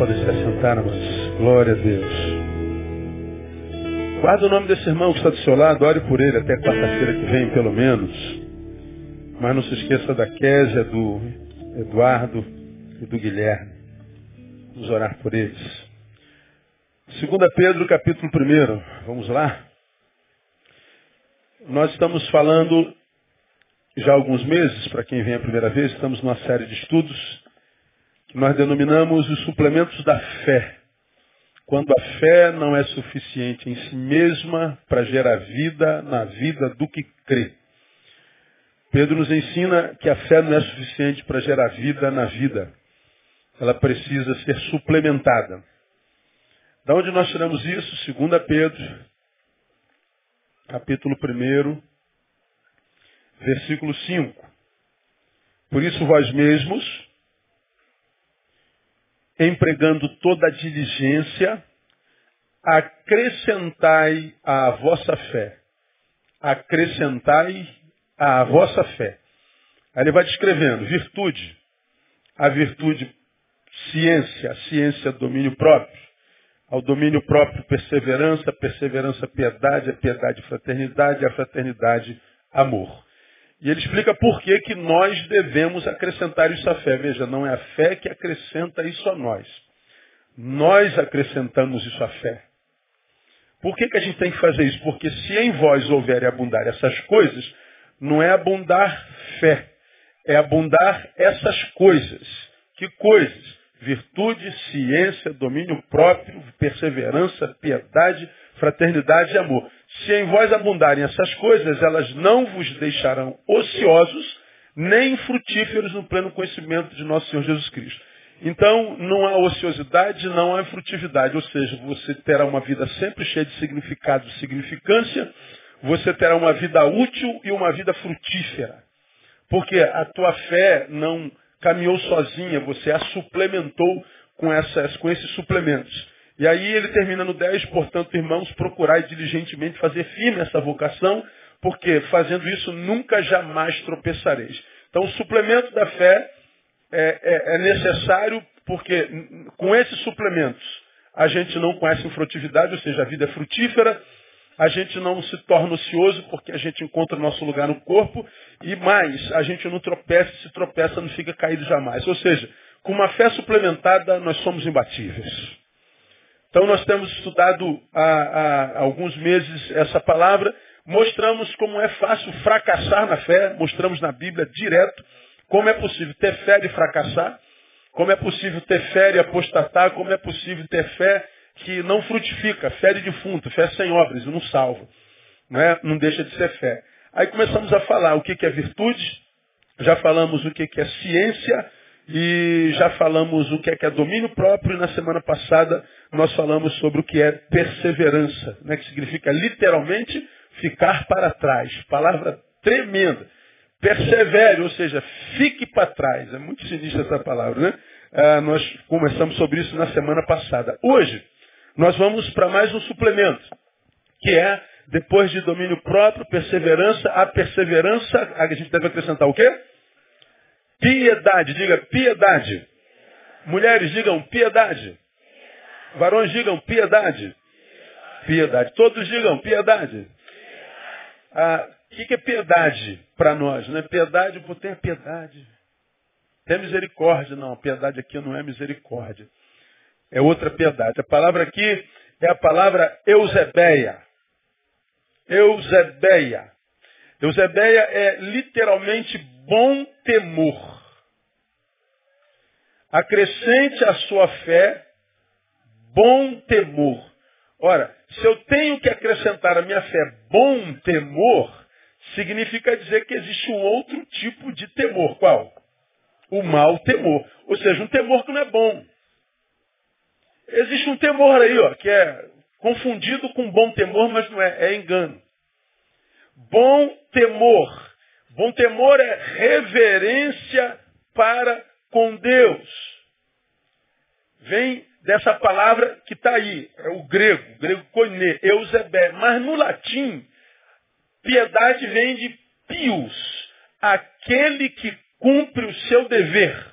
podem se assentar, amados. Glória a Deus. Guarda o nome desse irmão que está do seu lado, ore por ele até quarta-feira que vem, pelo menos. Mas não se esqueça da Késia, do Eduardo e do Guilherme. Vamos orar por eles. 2 Pedro, capítulo 1. Vamos lá? Nós estamos falando já há alguns meses, para quem vem a primeira vez, estamos numa série de estudos que nós denominamos os suplementos da fé. Quando a fé não é suficiente em si mesma para gerar vida na vida do que crê. Pedro nos ensina que a fé não é suficiente para gerar vida na vida. Ela precisa ser suplementada. Da onde nós tiramos isso? 2 Pedro, capítulo 1, versículo 5. Por isso vós mesmos, empregando toda a diligência, acrescentai à vossa fé. Acrescentai à vossa fé. Aí ele vai descrevendo virtude, a virtude ciência, a ciência domínio próprio, ao domínio próprio perseverança, perseverança piedade, a piedade fraternidade, a fraternidade amor. E ele explica por que, que nós devemos acrescentar isso à fé. Veja, não é a fé que acrescenta isso a nós. Nós acrescentamos isso à fé. Por que, que a gente tem que fazer isso? Porque se em vós houver e abundar essas coisas, não é abundar fé, é abundar essas coisas. Que coisas? Virtude, ciência, domínio próprio, perseverança, piedade, fraternidade e amor. Se em vós abundarem essas coisas, elas não vos deixarão ociosos, nem frutíferos no pleno conhecimento de nosso Senhor Jesus Cristo. Então, não há ociosidade, não há frutividade. Ou seja, você terá uma vida sempre cheia de significado e significância, você terá uma vida útil e uma vida frutífera. Porque a tua fé não caminhou sozinha, você a suplementou com, essas, com esses suplementos. E aí ele termina no 10, portanto, irmãos, procurai diligentemente fazer firme essa vocação, porque fazendo isso nunca jamais tropeçareis. Então o suplemento da fé é, é, é necessário porque com esses suplementos a gente não conhece frutividade, ou seja, a vida é frutífera, a gente não se torna ocioso porque a gente encontra o nosso lugar no corpo, e mais, a gente não tropeça, se tropeça não fica caído jamais. Ou seja, com uma fé suplementada nós somos imbatíveis. Então nós temos estudado há, há, alguns meses essa palavra, mostramos como é fácil fracassar na fé, mostramos na Bíblia direto como é possível ter fé e fracassar, como é possível ter fé e apostatar, como é possível ter fé que não frutifica, fé de defunto, fé sem obras não salva. Não, é? não deixa de ser fé. Aí começamos a falar o que é virtude, já falamos o que é ciência, e já falamos o que é, domínio próprio, e na semana passada nós falamos sobre o que é perseverança, né, que significa literalmente ficar para trás. Palavra tremenda. Persevere, ou seja, fique para trás. É muito sinistra essa palavra, né? Ah, nós conversamos sobre isso na semana passada. Hoje, nós vamos para mais um suplemento, que é, depois de domínio próprio, perseverança, a perseverança, a gente deve acrescentar o quê? Piedade, diga piedade. Mulheres, digam piedade. Varões, digam piedade. Piedade. Todos digam piedade. Ah, o que, que é piedade para nós? Não é piedade por ter piedade. Tem misericórdia, não. Piedade aqui não é misericórdia. É outra piedade. A palavra aqui é a palavra Eusebeia. Eusebeia. Eusebeia é literalmente bom temor. Acrescente à sua fé bom temor. Ora, se eu tenho que acrescentar à minha fé bom temor, significa dizer que existe um outro tipo de temor. Qual? O mau temor. Ou seja, um temor que não é bom. Existe um temor aí, ó, que é confundido com bom temor, mas não é, é engano. Bom temor. Bom temor é reverência para com Deus. Vem dessa palavra que está aí, é o grego, o grego koine, eusebé. Mas no latim, piedade vem de pius, aquele que cumpre o seu dever.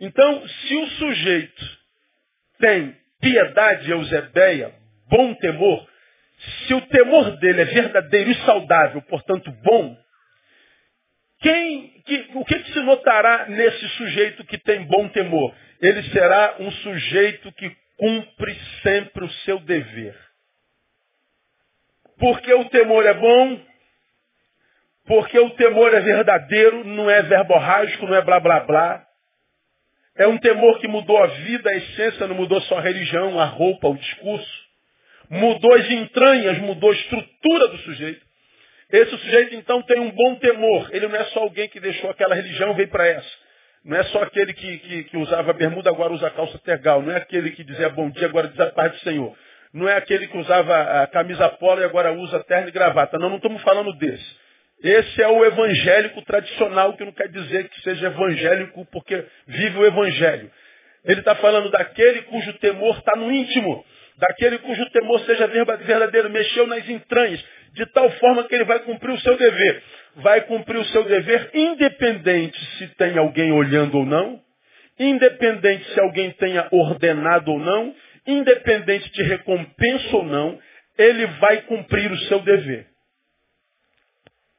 Então, se o sujeito tem piedade, eusebeia, bom temor, se o temor dele é verdadeiro e saudável, portanto bom, quem, que, o que, que se notará nesse sujeito que tem bom temor? Ele será um sujeito que cumpre sempre o seu dever. Porque o temor é bom, porque o temor é verdadeiro, não é verborrágico, não é blá blá blá. É um temor que mudou a vida, a essência, não mudou só a religião, a roupa, o discurso. Mudou as entranhas, mudou a estrutura do sujeito. Esse sujeito então tem um bom temor. Ele não é só alguém que deixou aquela religião e veio para essa. Não é só aquele que, que, que, usava bermuda, agora usa calça tergal. Não é aquele que dizia bom dia, agora diz a paz do Senhor. Não é aquele que usava a camisa polo e agora usa terno e gravata. Não, não estamos falando desse. Esse é o evangélico tradicional, que não quer dizer que seja evangélico porque vive o evangelho. Ele está falando daquele cujo temor está no íntimo, daquele cujo temor seja verdadeiro, mexeu nas entranhas, de tal forma que ele vai cumprir o seu dever. Vai cumprir o seu dever independente se tem alguém olhando ou não, independente se alguém tenha ordenado ou não, independente de recompensa ou não, ele vai cumprir o seu dever.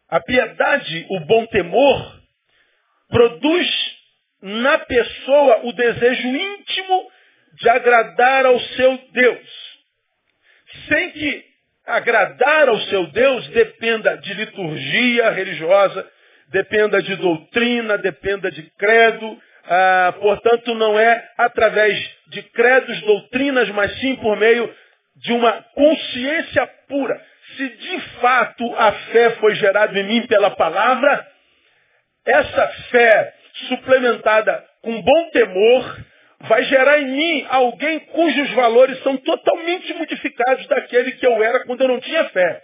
A piedade, o bom temor, produz na pessoa o desejo íntimo de agradar ao seu Deus. Sem que agradar ao seu Deus dependa de liturgia religiosa, dependa de doutrina, dependa de credo. Ah, portanto, não é através de credos, doutrinas, mas sim por meio de uma consciência pura se de fato a fé foi gerada em mim pela palavra, essa fé suplementada com bom temor vai gerar em mim alguém cujos valores são totalmente modificados daquele que eu era quando eu não tinha fé.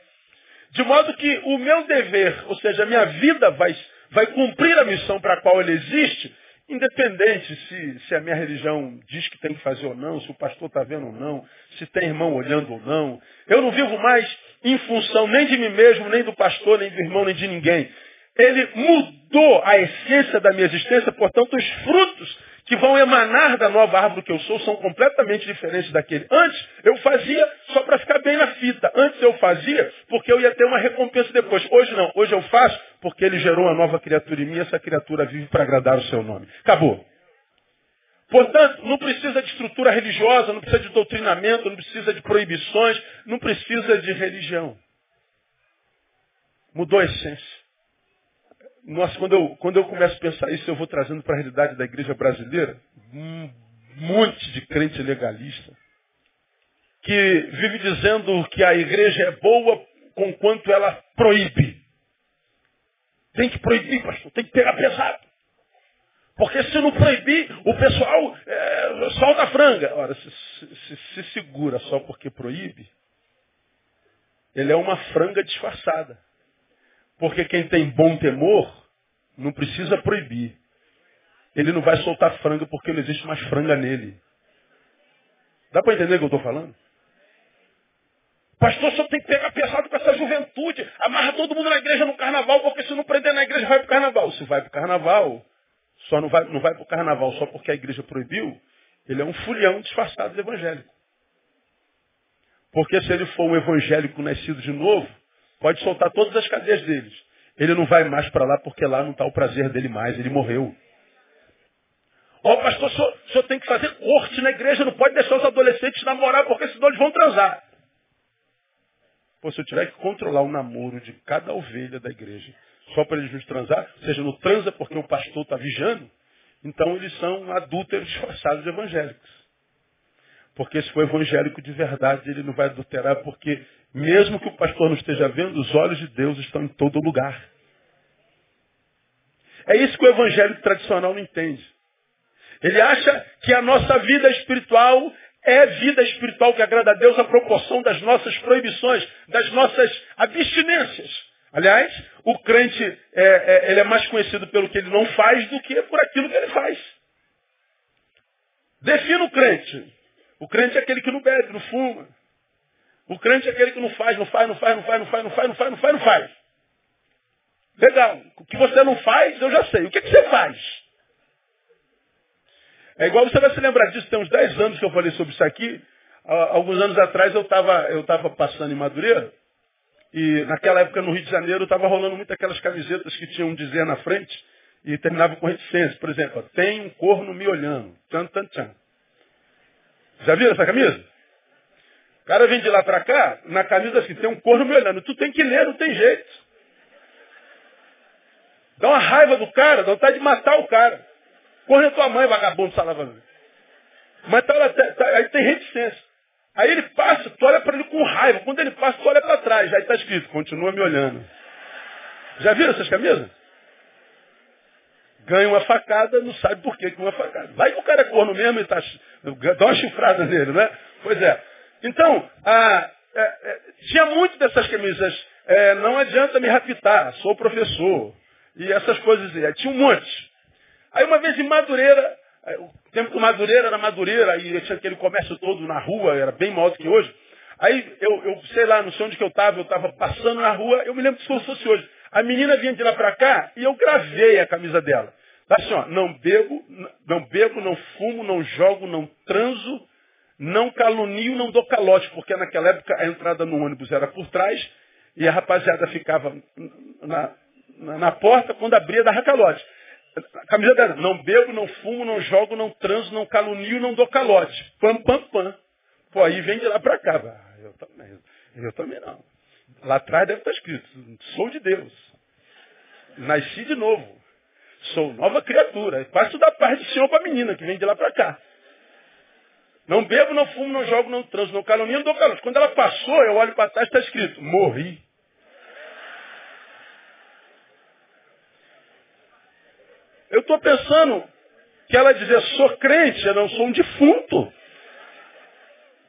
De modo que o meu dever, ou seja, a minha vida vai, vai cumprir a missão para a qual ele existe, Independente se, se, a minha religião diz que tem que fazer ou não, se o pastor está vendo ou não, se tem irmão olhando ou não. Eu não vivo mais em função nem de mim mesmo, nem do pastor, nem do irmão, nem de ninguém. Ele mudou a essência da minha existência, portanto, os frutos que vão emanar da nova árvore que eu sou são completamente diferentes daquele. Antes eu fazia só para ficar bem na fita. Antes eu fazia porque eu ia ter uma recompensa depois. Hoje não. Hoje eu faço porque ele gerou uma nova criatura em mim essa criatura vive para agradar o seu nome. Acabou. Portanto, não precisa de estrutura religiosa, não precisa de doutrinamento, não precisa de proibições, não precisa de religião. Mudou a essência. Nossa, quando eu, quando eu começo a pensar isso, eu vou trazendo para a realidade da igreja brasileira um monte de crente legalista que vive dizendo que a igreja é boa com quanto ela proíbe. Tem que proibir, pastor, tem que pegar pesado. Porque se não proibir, o pessoal é, solta a franga. Ora, se, se, se segura só porque proíbe, ele é uma franga disfarçada. Porque quem tem bom temor não precisa proibir. Ele não vai soltar franga porque não existe mais franga nele. Dá para entender o que eu estou falando? Pastor, só tem que pegar pesado com essa juventude. Amarra todo mundo na igreja no carnaval, porque se não prender na igreja, vai para o carnaval. Se vai para o carnaval, só não vai, não vai para o carnaval só porque a igreja proibiu, ele é um fulhão disfarçado de evangélico. Porque se ele for um evangélico nascido de novo, Pode soltar todas as cadeias deles. Ele não vai mais para lá porque lá não está o prazer dele mais. Ele morreu. Ó, oh, pastor, o senhor, o senhor tem que fazer corte na igreja, não pode deixar os adolescentes namorar, porque senão eles vão transar. Pô, se eu tiver que controlar o namoro de cada ovelha da igreja, só para eles não transar, seja, não transa porque o pastor está vigiando, então eles são adúlteros disfarçados evangélicos. Porque se for evangélico de verdade, ele não vai adulterar, porque mesmo que o pastor não esteja vendo, os olhos de Deus estão em todo lugar. É isso que o evangélico tradicional não entende. Ele acha que a nossa vida espiritual é vida espiritual que agrada a Deus à proporção das nossas proibições, das nossas abstinências. Aliás, o crente é, é, ele é mais conhecido pelo que ele não faz do que por aquilo que ele faz. Defina o crente. O crente é aquele que não bebe, não fuma. O crente é aquele que não faz, não faz, não faz, não faz, não faz, não faz, não faz, não faz, não faz. Legal. O que você não faz, eu já sei. O que, que você faz? É igual você vai se lembrar disso, tem uns 10 anos que eu falei sobre isso aqui. Alguns anos atrás eu estava eu tava passando em Madureira, e naquela época no Rio de Janeiro estava rolando muito aquelas camisetas que tinham um dizer na frente e terminava com reticência. Por exemplo, tem um corno me olhando. Tchan, tchan, tchan. Já viram essa camisa? O cara vem de lá para cá, na camisa assim, tem um corno me olhando. Tu tem que ler, não tem jeito. Dá uma raiva do cara, dá vontade de matar o cara. Corre a tua mãe, vagabundo, salavando. Mas tá, tá, aí tem reticência. Aí ele passa, tu olha para ele com raiva. Quando ele passa, tu olha para trás. Aí está escrito, continua me olhando. Já viram essas camisas? Ganha uma facada, não sabe por que uma facada. Vai que o cara é corno mesmo e tá, dá uma chifrada nele, né? Pois é. Então, a, é, é, tinha muito dessas camisas. É, não adianta me raptar, sou professor. E essas coisas. É, tinha um monte. Aí uma vez em Madureira, o tempo que Madureira era Madureira, e tinha aquele comércio todo na rua, era bem maior do que hoje. Aí eu, eu sei lá, não sei onde que eu estava, eu estava passando na rua, eu me lembro que se fosse hoje. A menina vinha de lá para cá e eu gravei a camisa dela. Tá assim, ó, não bebo, não bebo, não fumo, não jogo, não transo, não calunio, não dou calote, porque naquela época a entrada no ônibus era por trás e a rapaziada ficava na, na, na porta, quando abria dava calote. A camisa dela, não bebo, não fumo, não jogo, não transo, não calunio, não dou calote. Pam, pam, pam. Pô, aí vem de lá para cá. Eu também, eu também não. Lá atrás deve estar escrito, sou de Deus. Nasci de novo. Sou nova criatura. Passo da parte do Senhor para a menina que vem de lá para cá. Não bebo, não fumo, não jogo, não transo, não calunio, não dou calote. Quando ela passou, eu olho para trás está escrito, morri. Eu estou pensando que ela dizia, sou crente, eu não sou um defunto.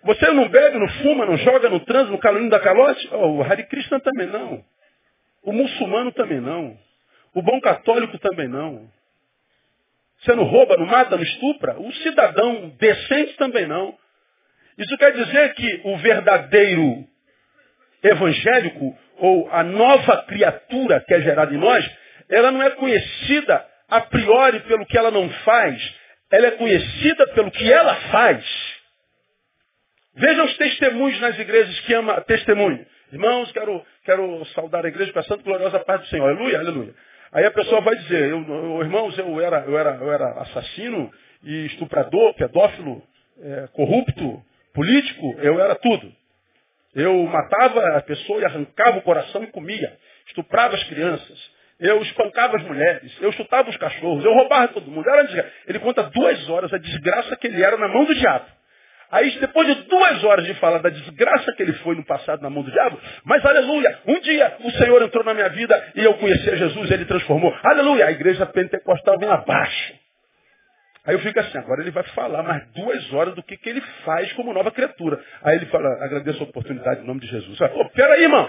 Você não bebe, não fuma, não joga, não transa, no caminho da calote? Oh, o Hare Krishna também não. O muçulmano também não. O bom católico também não. Você não rouba, não mata, não estupra? O cidadão decente também não. Isso quer dizer que o verdadeiro evangélico, ou a nova criatura que é gerada em nós, ela não é conhecida a priori pelo que ela não faz, ela é conhecida pelo que ela faz. Veja os testemunhos nas igrejas que ama testemunho. Irmãos, quero, quero saudar a igreja com a santa gloriosa paz do Senhor. Aleluia, aleluia. Aí a pessoa vai dizer, eu, eu, irmãos, eu era, eu, era, eu era assassino e estuprador, pedófilo, é, corrupto, político, eu era tudo. Eu matava a pessoa e arrancava o coração e comia. Estuprava as crianças eu espancava as mulheres, eu chutava os cachorros, eu roubava todo mundo. Era ele conta duas horas a desgraça que ele era na mão do diabo. Aí, depois de duas horas de falar da desgraça que ele foi no passado na mão do diabo, mas aleluia, um dia o Senhor entrou na minha vida e eu conheci a Jesus, ele transformou. Aleluia, a igreja pentecostal vem abaixo. Aí eu fico assim, agora ele vai falar mais duas horas do que, que ele faz como nova criatura. Aí ele fala, agradeço a oportunidade em nome de Jesus. Pô, peraí, irmão.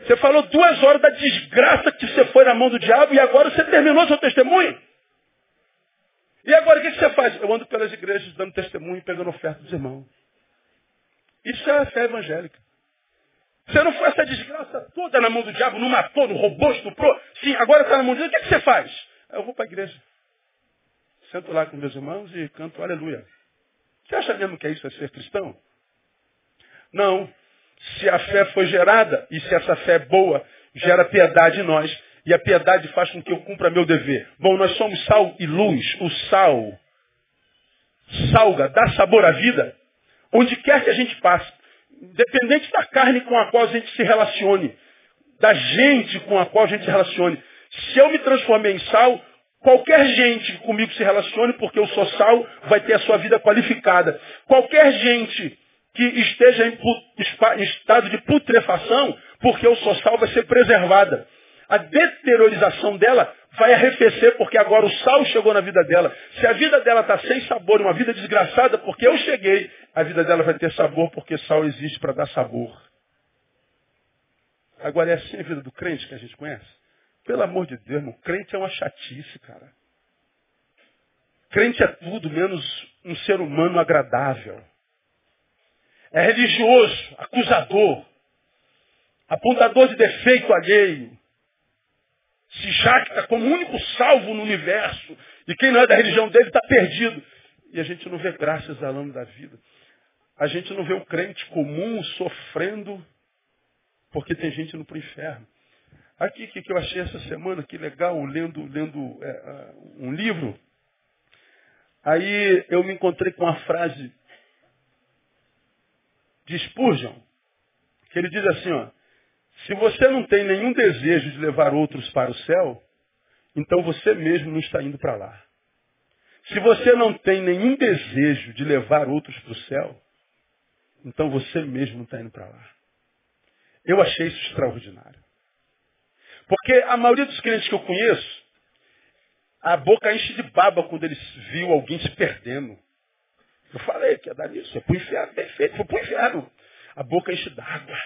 Você falou duas horas da desgraça que você foi na mão do diabo e agora você terminou seu testemunho. E agora o que você faz? Eu ando pelas igrejas dando testemunho pegando oferta dos irmãos. Isso é a fé evangélica. Você não foi essa desgraça toda na mão do diabo, não matou, não roubou, estuprou. Sim, agora está na mão de Deus. O que você faz? Eu vou para a igreja. Sento lá com meus irmãos e canto aleluia. Você acha mesmo que é isso, é ser cristão? Não se a fé foi gerada e se essa fé é boa, gera piedade em nós. E a piedade faz com que eu cumpra meu dever. Bom, nós somos sal e luz. O sal salga, dá sabor à vida, onde quer que a gente passe. Independente da carne com a qual a gente se relacione, da gente com a qual a gente se relacione. Se eu me transformei em sal, qualquer gente que comigo se relacione, porque eu sou sal, vai ter a sua vida qualificada. Qualquer gente que esteja em, estado de putrefação, porque o sal vai ser preservada. A deteriorização dela vai arrefecer, porque agora o sal chegou na vida dela. Se a vida dela está sem sabor, uma vida desgraçada, porque eu cheguei, a vida dela vai ter sabor, porque sal existe para dar sabor. Agora é assim a vida do crente que a gente conhece? Pelo amor de Deus, irmão, crente é uma chatice, cara. Crente é tudo menos um ser humano agradável é religioso, acusador, apontador de defeito alheio, se jacta como o único salvo no universo, e quem não é da religião dele está perdido. E a gente não vê graça exalando da vida. A gente não vê o crente comum sofrendo porque tem gente indo para o inferno. Aqui, que, que eu achei essa semana, que legal, lendo, lendo é, um livro. Aí eu me encontrei com uma frase de Spurgeon, que ele diz assim, ó, se você não tem nenhum desejo de levar outros para o céu, então você mesmo não está indo para lá. Se você não tem nenhum desejo de levar outros para o céu, então você mesmo não está indo para lá. Eu achei isso extraordinário. Porque a maioria dos crentes que eu conheço, a boca enche de baba quando eles viu alguém se perdendo. Eu falei que ia dar isso, é pro inferno, perfeito, foi pro inferno. A boca enche d'água.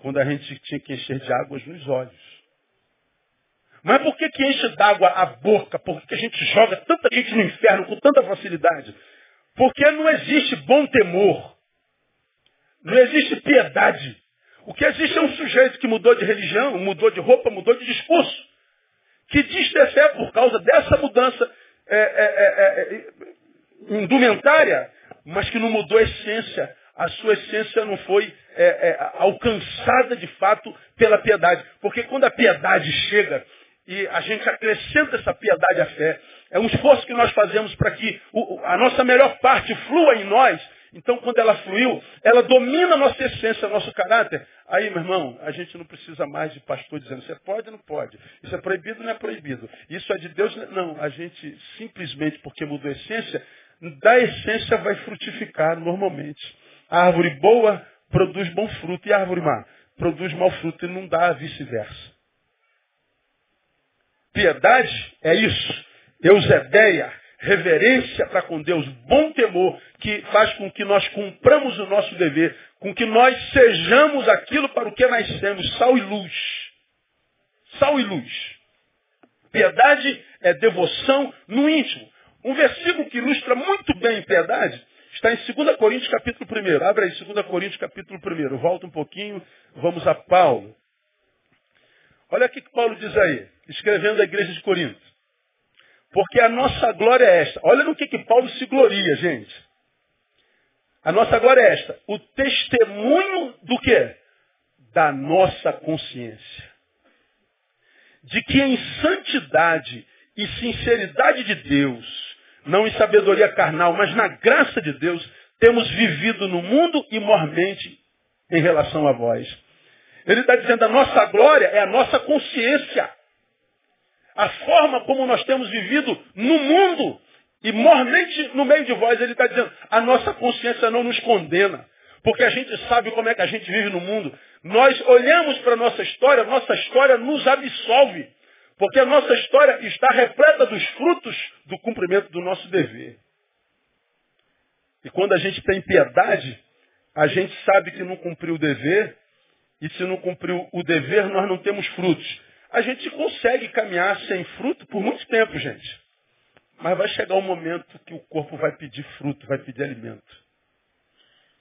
Quando a gente tinha que encher de águas nos olhos. Mas por que, que enche d'água a boca? Por que, que a gente joga tanta gente no inferno com tanta facilidade? Porque não existe bom temor. Não existe piedade. O que existe é um sujeito que mudou de religião, mudou de roupa, mudou de discurso. Que diz ter fé por causa dessa mudança é, é, é, é indumentária, mas que não mudou a essência. A sua essência não foi é, é, alcançada de fato pela piedade. Porque quando a piedade chega e a gente acrescenta essa piedade à fé, é um esforço que nós fazemos para que o, a nossa melhor parte flua em nós. Então, quando ela fluiu, ela domina a nossa essência, nosso caráter. Aí, meu irmão, a gente não precisa mais de pastor dizendo, você pode ou não pode. Isso é proibido não é proibido. Isso é de Deus? Não. A gente, simplesmente porque mudou a essência, da essência vai frutificar normalmente. A árvore boa produz bom fruto e a árvore má produz mau fruto e não dá vice-versa. Piedade é isso. Eusebeia, reverência para com Deus, bom temor, que faz com que nós cumpramos o nosso dever, com que nós sejamos aquilo para o que nascemos, sal e luz. Sal e luz. Piedade é devoção no íntimo. Um versículo que ilustra muito bem piedade está em 2 Coríntios capítulo 1. Abre aí 2 Coríntios capítulo 1. Volta um pouquinho, vamos a Paulo. Olha o que Paulo diz aí, escrevendo à igreja de Corinto. Porque a nossa glória é esta. Olha no que, que Paulo se gloria, gente. A nossa glória é esta. O testemunho do quê? Da nossa consciência. De que em santidade e sinceridade de Deus, não em sabedoria carnal, mas na graça de Deus, temos vivido no mundo e mormente em relação a vós. Ele está dizendo a nossa glória é a nossa consciência a forma como nós temos vivido no mundo e mormente no meio de vós. Ele está dizendo, a nossa consciência não nos condena, porque a gente sabe como é que a gente vive no mundo. Nós olhamos para a nossa história, nossa história nos absolve, porque a nossa história está repleta dos frutos do cumprimento do nosso dever. E quando a gente tem piedade, a gente sabe que não cumpriu o dever, e se não cumpriu o dever, nós não temos frutos. A gente consegue caminhar sem fruto por muito tempo, gente. Mas vai chegar um momento que o corpo vai pedir fruto, vai pedir alimento.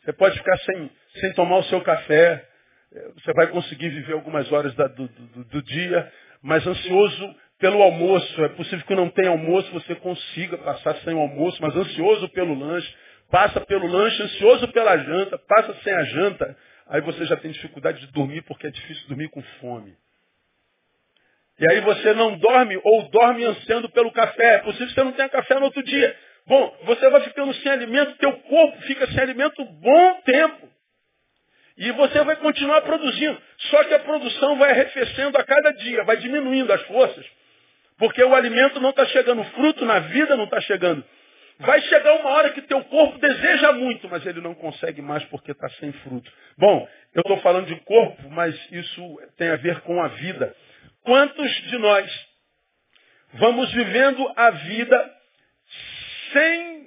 Você pode ficar sem, sem tomar o seu café, eh, você vai conseguir viver algumas horas da, do, do, do dia, mas ansioso pelo almoço. É possível que não tenha almoço, você consiga passar sem o almoço, mas ansioso pelo lanche. Passa pelo lanche, ansioso pela janta, passa sem a janta. Aí você já tem dificuldade de dormir porque é difícil dormir com fome. E aí você não dorme ou dorme ansiando pelo café. É possível que você não tenha café no outro dia. Bom, você vai ficando sem alimento, teu corpo fica sem alimento bom tempo. E você vai continuar produzindo. Só que a produção vai arrefecendo a cada dia, vai diminuindo as forças. Porque o alimento não está chegando, o fruto na vida não está chegando. Vai chegar uma hora que teu corpo deseja muito, mas ele não consegue mais porque está sem fruto. Bom, eu estou falando de corpo, mas isso tem a ver com a vida. Quantos de nós vamos vivendo a vida sem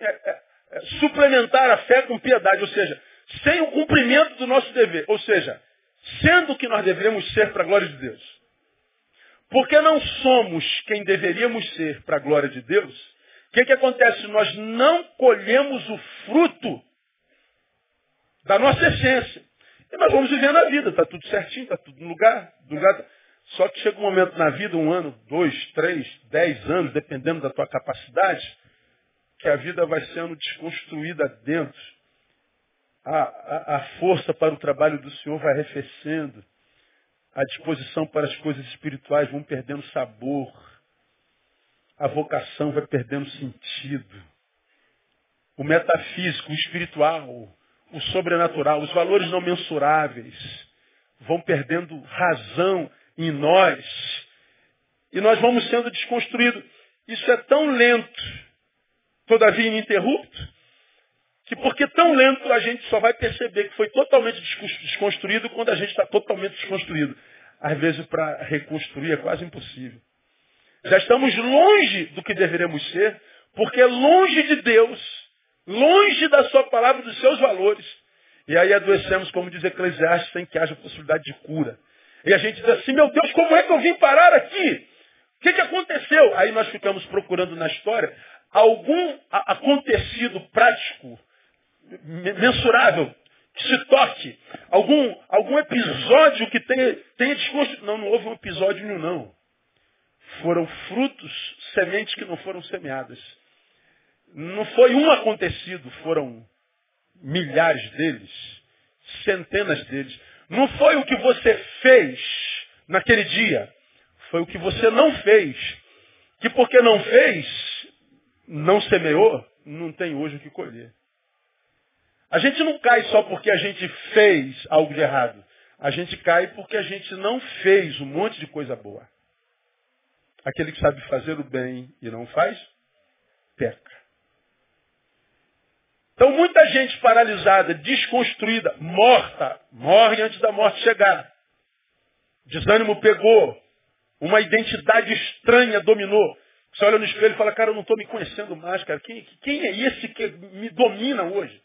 é, é, é, suplementar a fé com piedade, ou seja, sem o cumprimento do nosso dever, ou seja, sendo o que nós deveríamos ser para a glória de Deus. Porque não somos quem deveríamos ser para a glória de Deus, o que, que acontece? Nós não colhemos o fruto da nossa essência. E nós vamos vivendo a vida, está tudo certinho, está tudo no lugar, no lugar. Só que chega um momento na vida, um ano, dois, três, dez anos, dependendo da tua capacidade, que a vida vai sendo desconstruída dentro. A, a, força para o trabalho do Senhor vai arrefecendo. A disposição para as coisas espirituais vão perdendo sabor. A vocação vai perdendo sentido. O metafísico, o espiritual, o sobrenatural, os valores não mensuráveis vão perdendo razão em nós. E nós vamos sendo desconstruídos. Isso é tão lento, todavia ininterrupto, que porque tão lento a gente só vai perceber que foi totalmente desconstruído quando a gente está totalmente desconstruído. Às vezes para reconstruir é quase impossível. Já estamos longe do que deveremos ser, porque é longe de Deus, longe da sua palavra, dos seus valores. E aí adoecemos, como diz Eclesiastes, sem que haja possibilidade de cura. E a gente diz assim, meu Deus, como é que eu vim parar aqui? O que, que aconteceu? Aí nós ficamos procurando na história algum acontecido prático, mensurável, que se toque, algum, algum episódio que tenha, tenha desconstruído. Não, não houve um episódio nenhum, não. Foram frutos, sementes que não foram semeadas. Não foi um acontecido, foram milhares deles, centenas deles. Não foi o que você fez naquele dia, foi o que você não fez. Que porque não fez, não semeou, não tem hoje o que colher. A gente não cai só porque a gente fez algo de errado. A gente cai porque a gente não fez um monte de coisa boa. Aquele que sabe fazer o bem e não faz, peca. Então muita gente paralisada, desconstruída, morta, morre antes da morte chegar. Desânimo pegou, uma identidade estranha dominou. Você olha no espelho e fala, cara, eu não estou me conhecendo mais, cara. Quem, quem é esse que me domina hoje?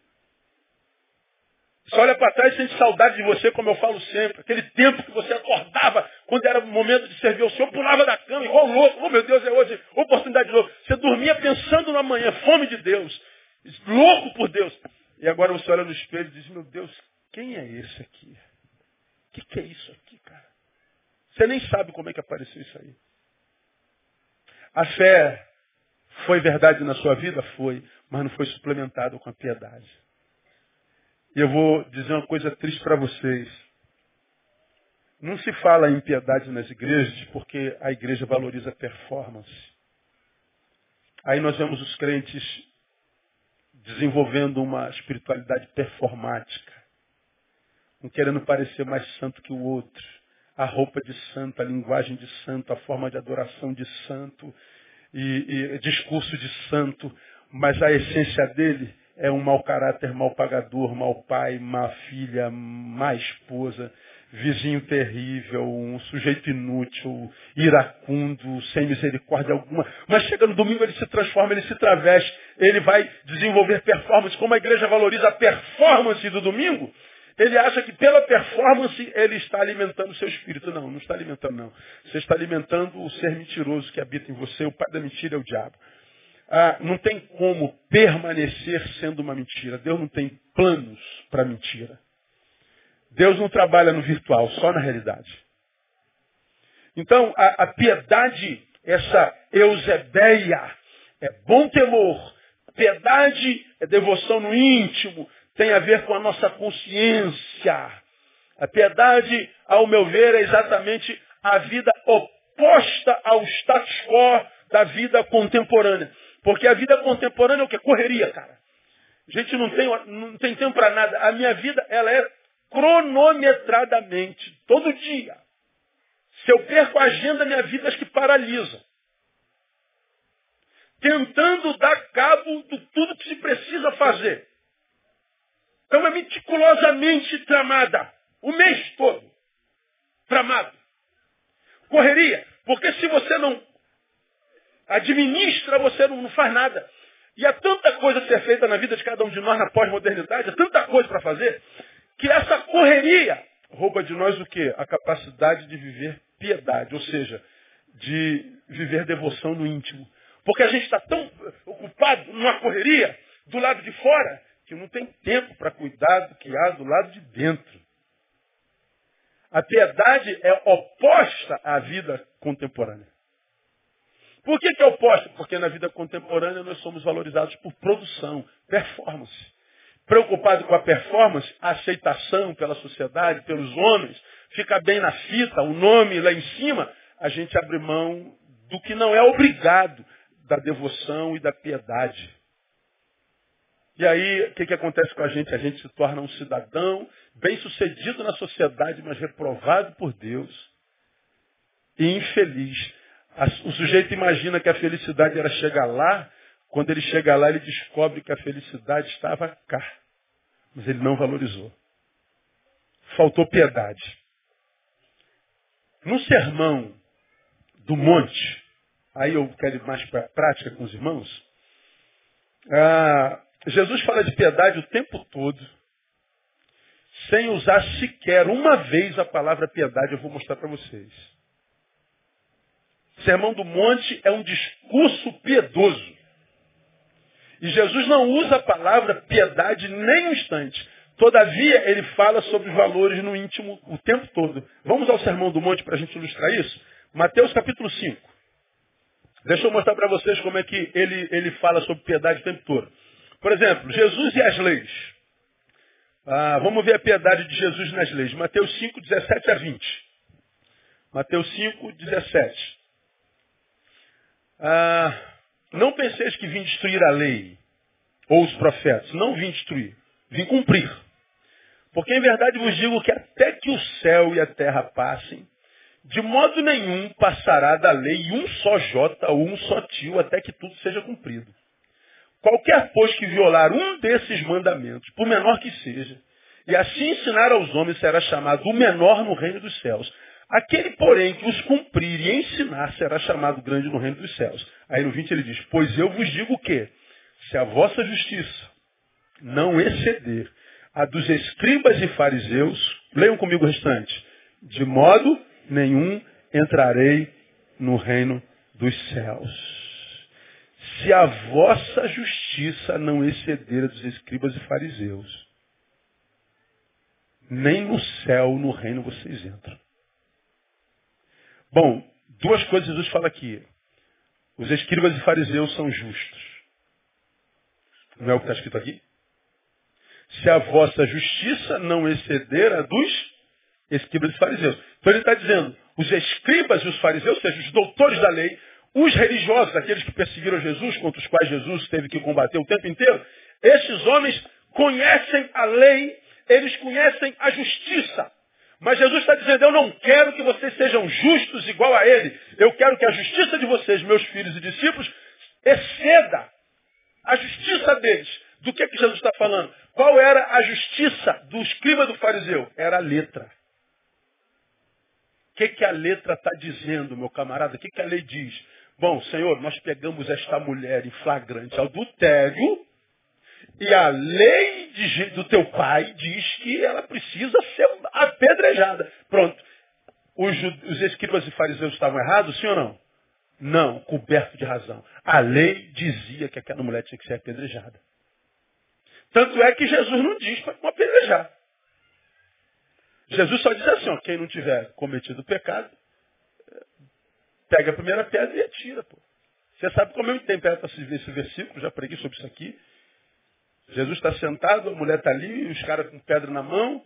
Você olha para trás e sente saudade de você, como eu falo sempre. Aquele tempo que você acordava, quando era o momento de servir ao Senhor, pulava da cama igual louco. Oh, meu Deus, é hoje oportunidade de novo. Você dormia pensando na manhã, fome de Deus louco por Deus. E agora você olha no espelho e diz, meu Deus, quem é esse aqui? O que, que é isso aqui, cara? Você nem sabe como é que apareceu isso aí. A fé foi verdade na sua vida? Foi, mas não foi suplementado com a piedade. E eu vou dizer uma coisa triste para vocês. Não se fala em piedade nas igrejas porque a igreja valoriza performance. Aí nós vemos os crentes desenvolvendo uma espiritualidade performática, um querendo parecer mais santo que o outro, a roupa de santo, a linguagem de santo, a forma de adoração de santo e, e discurso de santo, mas a essência dele é um mau caráter, mau pagador, mau pai, má filha, má esposa, vizinho terrível, um sujeito inútil, iracundo, sem misericórdia alguma. Mas chega no domingo, ele se transforma, ele se traveste, ele vai desenvolver performance. Como a igreja valoriza a performance do domingo, ele acha que pela performance ele está alimentando o seu espírito. Não, não está alimentando, não. Você está alimentando o ser mentiroso que habita em você. O pai da mentira é o diabo. Ah, não tem como permanecer sendo uma mentira. Deus não tem planos para mentira. Deus não trabalha no virtual, só na realidade. Então, a, a piedade, essa eusebeia, é bom temor. Piedade é devoção no íntimo, tem a ver com a nossa consciência. A piedade, ao meu ver, é exatamente a vida oposta ao status quo da vida contemporânea. Porque a vida contemporânea é o que? Correria, cara. A gente não tem, não tem tempo para nada. A minha vida, ela é cronometradamente, todo dia. Se eu perco a agenda, minha vida acho que paralisa. Tentando dar cabo de tudo que se precisa fazer. Então é meticulosamente tramada. O mês todo. Tramado. Correria. Porque se você não administra, você não faz nada. E há tanta coisa a ser feita na vida de cada um de nós na pós-modernidade, há tanta coisa para fazer, que essa correria rouba de nós o quê? A capacidade de viver piedade, ou seja, de viver devoção no íntimo. Porque a gente está tão ocupado numa correria do lado de fora que não tem tempo para cuidar do que há do lado de dentro. A piedade é oposta à vida contemporânea. Por que, que é oposta? Porque na vida contemporânea nós somos valorizados por produção, performance. Preocupado com a performance, a aceitação pela sociedade, pelos homens, fica bem na fita, o nome lá em cima, a gente abre mão do que não é obrigado, da devoção e da piedade. E aí, o que, que acontece com a gente? A gente se torna um cidadão bem sucedido na sociedade, mas reprovado por Deus e infeliz. O sujeito imagina que a felicidade era chegar lá, quando ele chega lá, ele descobre que a felicidade estava cá. Mas ele não valorizou. Faltou piedade. No sermão do monte, aí eu quero ir mais para a prática com os irmãos, ah, Jesus fala de piedade o tempo todo, sem usar sequer uma vez a palavra piedade, eu vou mostrar para vocês. Sermão do Monte é um discurso piedoso. E Jesus não usa a palavra piedade nem um instante. Todavia, ele fala sobre valores no íntimo o tempo todo. Vamos ao Sermão do Monte para a gente ilustrar isso? Mateus capítulo 5. Deixa eu mostrar para vocês como é que ele, ele fala sobre piedade o tempo todo. Por exemplo, Jesus e as leis. Ah, vamos ver a piedade de Jesus nas leis. Mateus 5, 17 a 20. Mateus 5, 17. Ah, não penseis que vim destruir a lei ou os profetas. Não vim destruir. Vim cumprir. Porque em verdade vos digo que até que o céu e a terra passem, de modo nenhum passará da lei um só jota ou um só tio até que tudo seja cumprido. Qualquer, pois, que violar um desses mandamentos, por menor que seja, e assim ensinar aos homens, será chamado o menor no reino dos céus. Aquele, porém, que os cumprir e ensinar, será chamado grande no reino dos céus. Aí no 20 ele diz, pois eu vos digo que, se a vossa justiça não exceder a dos escribas e fariseus, leiam comigo o restante, de modo nenhum entrarei no reino dos céus se a vossa justiça não exceder a dos escribas e fariseus, nem no céu, no reino vocês entram. Bom, duas coisas Jesus fala aqui. Os escribas e fariseus são justos. Não é o que está escrito aqui? Se a vossa justiça não exceder a dos escribas e fariseus. Então ele está dizendo, os escribas e os fariseus, ou seja, os doutores da lei, os religiosos, aqueles que perseguiram Jesus, contra os quais Jesus teve que combater o tempo inteiro, esses homens conhecem a lei, eles conhecem a justiça. Mas Jesus está dizendo, eu não quero que vocês sejam justos igual a ele. Eu quero que a justiça de vocês, meus filhos e discípulos, exceda a justiça deles. Do que, é que Jesus está falando? Qual era a justiça do escriba do fariseu? Era a letra. O que, que a letra está dizendo, meu camarada? O que, que a lei diz? Bom, Senhor, nós pegamos esta mulher em flagrante adultério e a lei de, do teu pai diz que ela precisa ser apedrejada. Pronto. Os, os escribas e fariseus estavam errados, sim ou não? Não, coberto de razão. A lei dizia que aquela mulher tinha que ser apedrejada. Tanto é que Jesus não diz para apedrejar. Jesus só diz assim, ó, quem não tiver cometido pecado, pega a primeira pedra e atira, pô. Você sabe como eu interpreto esse versículo, já preguei sobre isso aqui. Jesus está sentado, a mulher está ali, os caras com pedra na mão.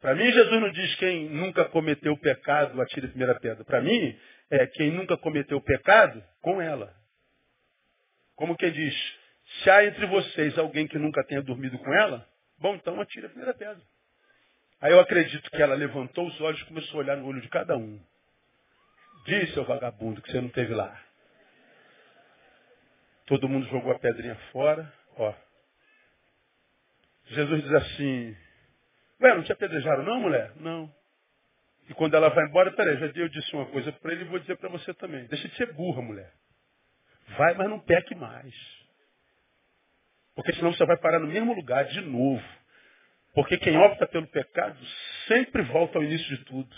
Para mim, Jesus não diz quem nunca cometeu pecado, atire a primeira pedra. Para mim, é quem nunca cometeu pecado, com ela. Como quem diz, se há entre vocês alguém que nunca tenha dormido com ela, bom, então atire a primeira pedra. Aí eu acredito que ela levantou os olhos e começou a olhar no olho de cada um. Diz, seu vagabundo, que você não teve lá. Todo mundo jogou a pedrinha fora. Ó. Jesus diz assim, Ué, não te apedrejaram não, mulher? Não. E quando ela vai embora, peraí, já eu disse uma coisa para ele e vou dizer para você também. Deixa de ser burra, mulher. Vai, mas não peque mais. Porque senão você vai parar no mesmo lugar de novo. Porque quem opta pelo pecado sempre volta ao início de tudo.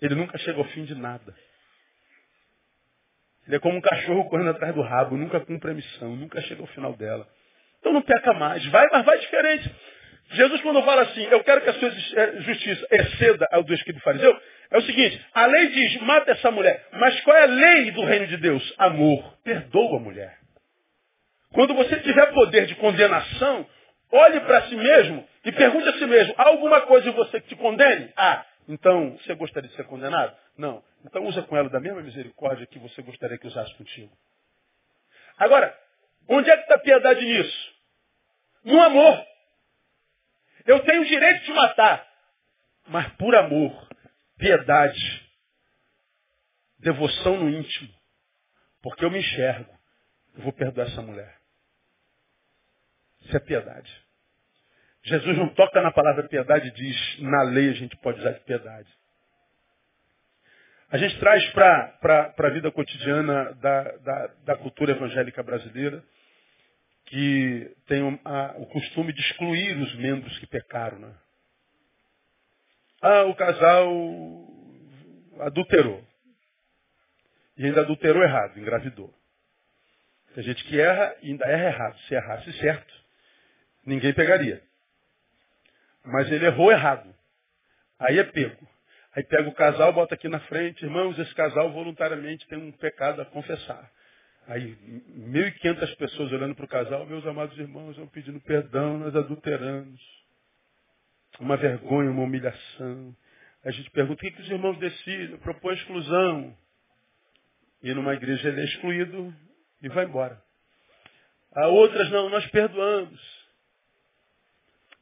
Ele nunca chega ao fim de nada. Ele é como um cachorro correndo atrás do rabo, nunca cumpre a missão, nunca chega ao final dela. Então não peca mais, vai, mas vai diferente. Jesus, quando fala assim, eu quero que a sua eh, justiça exceda ao do escrito fariseu, é o seguinte, a lei diz, mata essa mulher. Mas qual é a lei do reino de Deus? Amor. Perdoa a mulher. Quando você tiver poder de condenação, olhe para si mesmo e pergunte a si mesmo, há alguma coisa em você que te condene? Ah, então você gostaria de ser condenado? Não. Então usa com ela da mesma misericórdia que você gostaria que usasse contigo. Agora, onde é que está a piedade nisso? No amor. Eu tenho o direito de matar, mas por amor, piedade, devoção no íntimo, porque eu me enxergo, eu vou perdoar essa mulher. Isso é piedade. Jesus não toca na palavra piedade e diz, na lei a gente pode usar de piedade. A gente traz para a vida cotidiana da, da, da, cultura evangélica brasileira que tem o costume de excluir os membros que pecaram. Né? Ah, o casal adulterou. E ainda adulterou errado, engravidou. Tem gente que erra e ainda erra errado. Se errasse certo, ninguém pegaria. Mas ele errou errado. Aí é pego. Aí pega o casal, bota aqui na frente, irmãos, esse casal voluntariamente tem um pecado a confessar. Aí, 1.500 pessoas olhando para o casal, meus amados irmãos, vão pedindo perdão, nós adulteramos. Uma vergonha, uma humilhação. A gente pergunta, o que, que os irmãos decidem? Propõe exclusão. E numa igreja ele é excluído e vai embora. A outras não, nós perdoamos.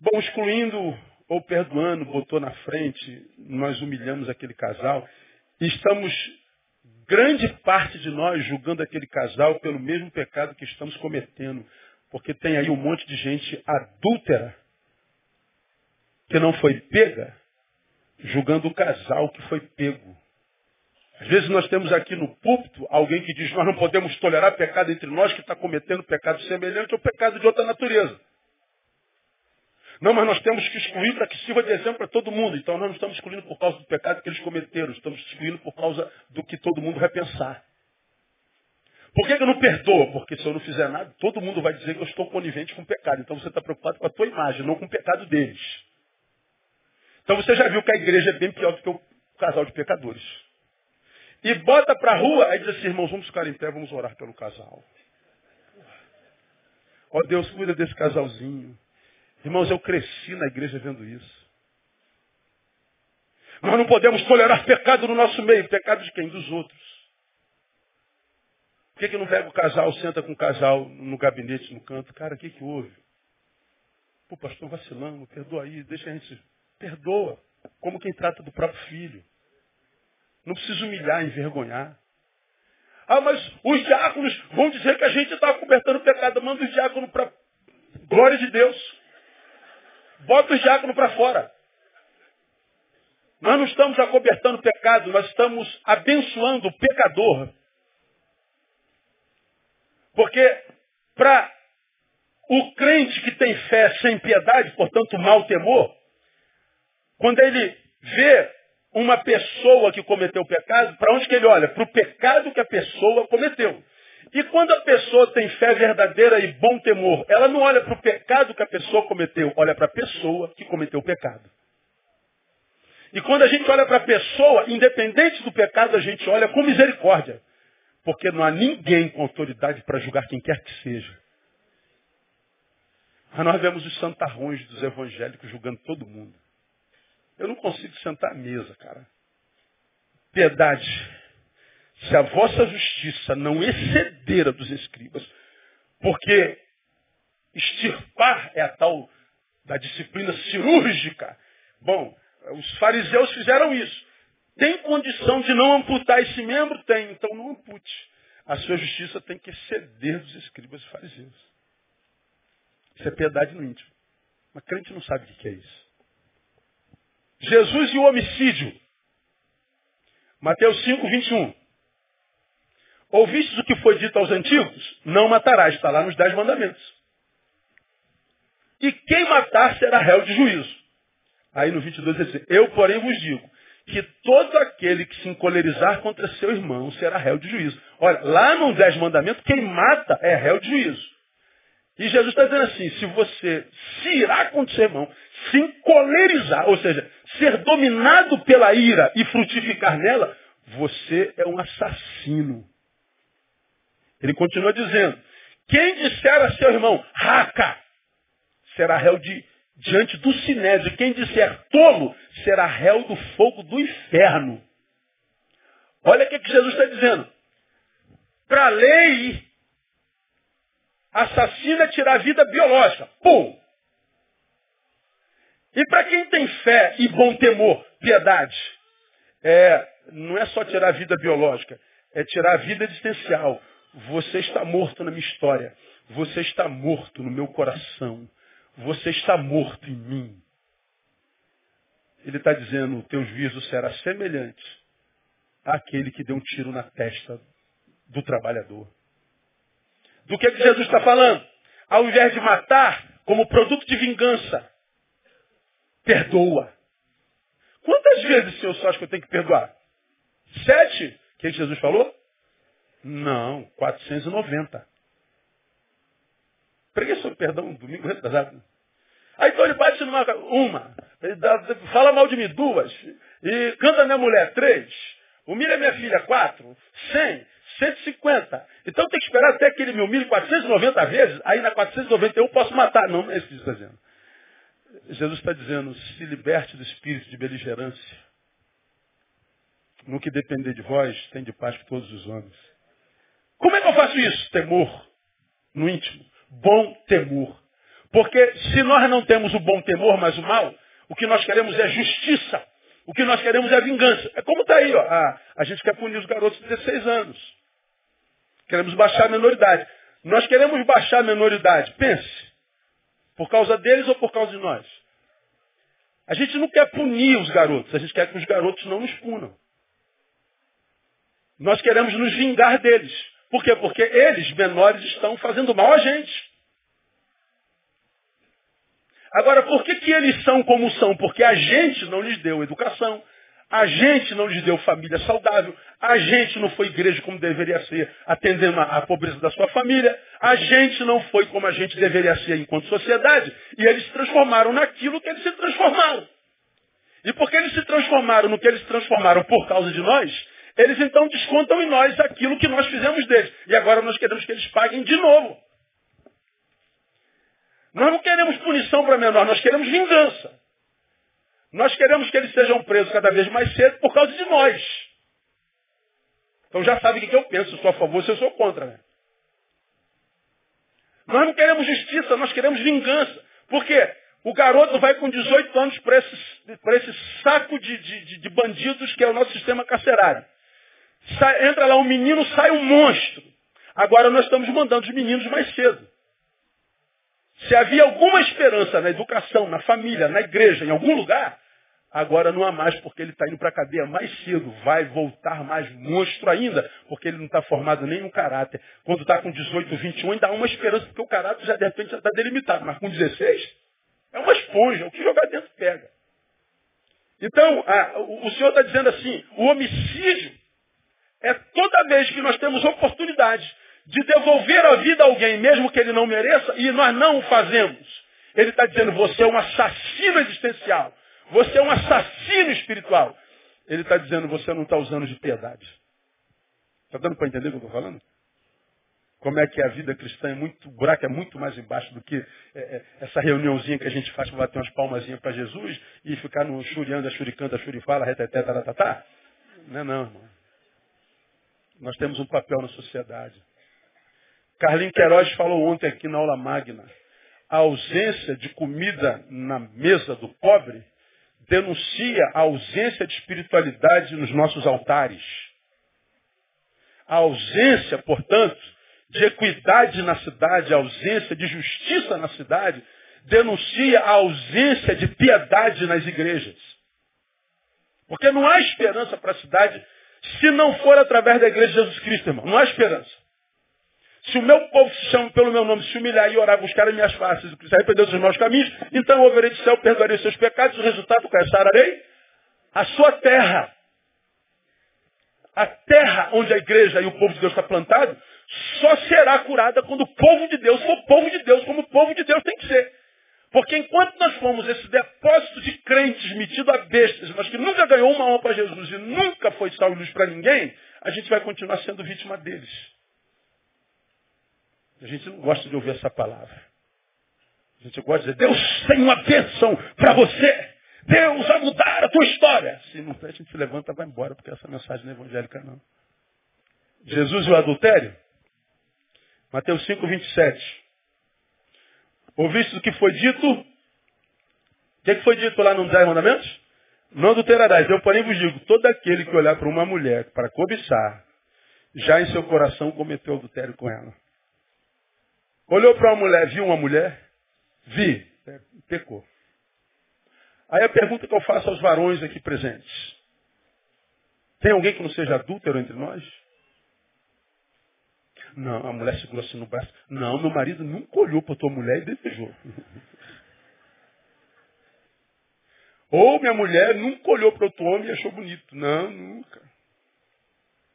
Bom, excluindo ou perdoando, botou na frente, nós humilhamos aquele casal. Estamos, grande parte de nós, julgando aquele casal pelo mesmo pecado que estamos cometendo. Porque tem aí um monte de gente adúltera que não foi pega, julgando o casal que foi pego. Às vezes nós temos aqui no púlpito alguém que diz nós não podemos tolerar pecado entre nós que está cometendo pecado semelhante ou pecado de outra natureza. Não, mas nós temos que excluir para que sirva de exemplo para todo mundo. Então nós não estamos excluindo por causa do pecado que eles cometeram, estamos excluindo por causa do que todo mundo vai pensar. Por que, eu não perdoo? Porque se eu não fizer nada, todo mundo vai dizer que eu estou conivente com o pecado. Então você está preocupado com a tua imagem, não com o pecado deles. Então você já viu que a igreja é bem pior do que o casal de pecadores. E bota para a rua, aí diz assim, irmãos, vamos ficar em pé, vamos orar pelo casal. Ó oh, Deus, cuida desse casalzinho. Irmãos, eu cresci na igreja vendo isso. Nós não podemos tolerar pecado no nosso meio. Pecado de quem? Dos outros. Por que, que não pega o casal, senta com o casal no gabinete, no canto? Cara, o que, que houve? Pô, pastor, vacilamos, perdoa aí, deixa a gente. Perdoa. Como quem trata do próprio filho. Não precisa humilhar, envergonhar. Ah, mas os diáconos vão dizer que a gente está cobertando pecado. Manda os diáconos para glória de Deus. Bota o diácono para fora. Nós não estamos acobertando o pecado, nós estamos abençoando o pecador. Porque para o crente que tem fé sem piedade, portanto, mau temor, quando ele vê uma pessoa que cometeu pecado, para onde que ele olha? Para o pecado que a pessoa cometeu. E quando a pessoa tem fé verdadeira e bom temor, ela não olha para o pecado que a pessoa cometeu, olha para a pessoa que cometeu o pecado. E quando a gente olha para a pessoa, independente do pecado, a gente olha com misericórdia. Porque não há ninguém com autoridade para julgar quem quer que seja. Mas nós vemos os santarrões dos evangélicos julgando todo mundo. Eu não consigo sentar à mesa, cara. Piedade se a vossa justiça não exceder a dos escribas, porque extirpar é a tal da disciplina cirúrgica. Bom, os fariseus fizeram isso. Tem condição de não amputar esse membro? Tem, então não ampute. A sua justiça tem que exceder dos escribas e fariseus. Isso é piedade no íntimo. Mas crente não sabe o que é isso. Jesus e o homicídio. Mateus 5, 21. Ouvistes o que foi dito aos antigos? Não matarás. Está lá nos Dez Mandamentos. E quem matar será réu de juízo. Aí no 22 ele diz, eu porém vos digo, que todo aquele que se encolerizar contra seu irmão será réu de juízo. Olha, lá no Dez Mandamentos, quem mata é réu de juízo. E Jesus está dizendo assim, se você se irá contra seu irmão, se encolerizar, ou seja, ser dominado pela ira e frutificar nela, você é um assassino. Ele continua dizendo, quem disser a seu irmão, raca, será réu de, diante do sinédrio. Quem disser tolo, será réu do fogo do inferno. Olha o que, que Jesus está dizendo. Para a lei, assassino é tirar a vida biológica. Pum! E para quem tem fé e bom temor, piedade, é, não é só tirar a vida biológica, é tirar a vida existencial. Você está morto na minha história. Você está morto no meu coração. Você está morto em mim. Ele está dizendo, o teu juízo será semelhante àquele que deu um tiro na testa do trabalhador. Do que, que Jesus está falando? Ao invés de matar como produto de vingança, perdoa. Quantas vezes, Senhor, você acha que eu tenho que perdoar? Sete? Que Jesus falou? Não, 490. Preguei sobre perdão domingo retrasado. Aí então ele bate numa uma, fala mal de mim duas, e canta minha mulher três, humilha minha filha quatro, cem, 150. Então tem que esperar até que ele me humilhe 490 vezes, aí na 491 eu posso matar. Não, não é isso que está dizendo. Jesus está dizendo, se liberte do espírito de beligerância. No que depender de vós, tem de paz com todos os homens. Como é que eu faço isso? Temor. No íntimo. Bom temor. Porque se nós não temos o bom temor, mas o mal, o que nós queremos é justiça. O que nós queremos é vingança. É como está aí, ó. A, a gente quer punir os garotos de 16 anos. Queremos baixar a menoridade. Nós queremos baixar a menoridade. Pense. Por causa deles ou por causa de nós? A gente não quer punir os garotos, a gente quer que os garotos não nos punam. Nós queremos nos vingar deles. Por quê? Porque eles, menores, estão fazendo mal a gente. Agora, por que, que eles são como são? Porque a gente não lhes deu educação, a gente não lhes deu família saudável. A gente não foi igreja como deveria ser, atendendo a, pobreza da sua família. A gente não foi como a gente deveria ser enquanto sociedade. E eles se transformaram naquilo que eles se transformaram. E porque eles se transformaram no que eles se transformaram por causa de nós, eles então descontam em nós aquilo que nós fizemos deles. E agora nós queremos que eles paguem de novo. Nós não queremos punição para menor, nós queremos vingança. Nós queremos que eles sejam presos cada vez mais cedo por causa de nós. Então já sabe o que eu penso, se eu sou a favor, se eu sou contra. Né? Nós não queremos justiça, nós queremos vingança. Por quê? O garoto vai com 18 anos para esse, esse saco de, de, de, bandidos que é o nosso sistema carcerário. Sai, entra lá um menino, sai um monstro. Agora nós estamos mandando os meninos mais cedo. Se havia alguma esperança na educação, na família, na igreja, em algum lugar, Agora não há mais porque ele está indo para a cadeia mais cedo. Vai voltar mais monstro ainda, porque ele não está formado no caráter. Quando está com 18, 21, ainda há uma esperança, porque o caráter já de repente já está delimitado. Mas com 16, é uma esponja. O que jogar dentro pega. Então, a, o, o Senhor está dizendo assim, o homicídio é toda vez que nós temos oportunidade de devolver a vida a alguém, mesmo que ele não mereça, e nós não o fazemos. Ele está dizendo, você é um assassino existencial. Você é um assassino espiritual. Ele está dizendo, você não está usando de piedade. Está dando para entender o que eu estou falando? Como é que a vida cristã é muito, o buraco é muito mais embaixo do que é, é, essa reuniãozinha que a gente faz para bater umas palmazinhas para Jesus e ficar no churiando, a churifala, reteté, taratá. Não é não, irmão. Nós temos um papel na sociedade. Carlinhos Queiroz falou ontem aqui na aula magna. A ausência de comida na mesa do pobre denuncia a ausência de espiritualidade nos nossos altares. A ausência, portanto, de equidade na cidade, a ausência de justiça na cidade, denuncia a ausência de piedade nas igrejas. Porque não há esperança para a cidade se não for através da igreja de Jesus Cristo, irmão. Não há esperança. Se o meu povo se chama pelo meu nome, se humilhar e orar, buscar as minhas faces, e se arrepender dos meus caminhos, então eu ouvirei do céu, perdoarei os seus pecados, o resultado é? Sararei a sua terra. A terra onde a igreja e o povo de Deus está plantado só será curada quando o povo de Deus for povo de Deus, como o povo de Deus tem que ser. Porque enquanto nós fomos esse depósito de crentes metido a bestas, mas que nunca ganhou uma alma para Jesus e nunca foi salvo luz para ninguém, a gente vai continuar sendo vítima deles. A gente não gosta de ouvir essa palavra. A gente gosta de dizer, Deus tem uma bênção para você. Deus vai mudar a tua história. Se não tem, a gente se levanta e vai embora, porque essa mensagem não é evangélica, não. Jesus e o adultério? Mateus 5, 27. Ouviste o que foi dito? O que, foi dito lá no Dez Mandamentos? Não adulterarás. Eu, porém, vos digo, todo aquele que olhar para uma mulher para cobiçar, já em seu coração cometeu adultério com ela. Olhou para uma mulher, viu uma mulher? Vi. É, pecou. Aí a pergunta que eu faço aos varões aqui presentes. Tem alguém que não seja adúltero entre nós? Não, a mulher segurou assim no braço. Não, meu marido nunca olhou para tua mulher e desejou. Ou minha mulher nunca olhou para outro homem e achou bonito. Não, nunca.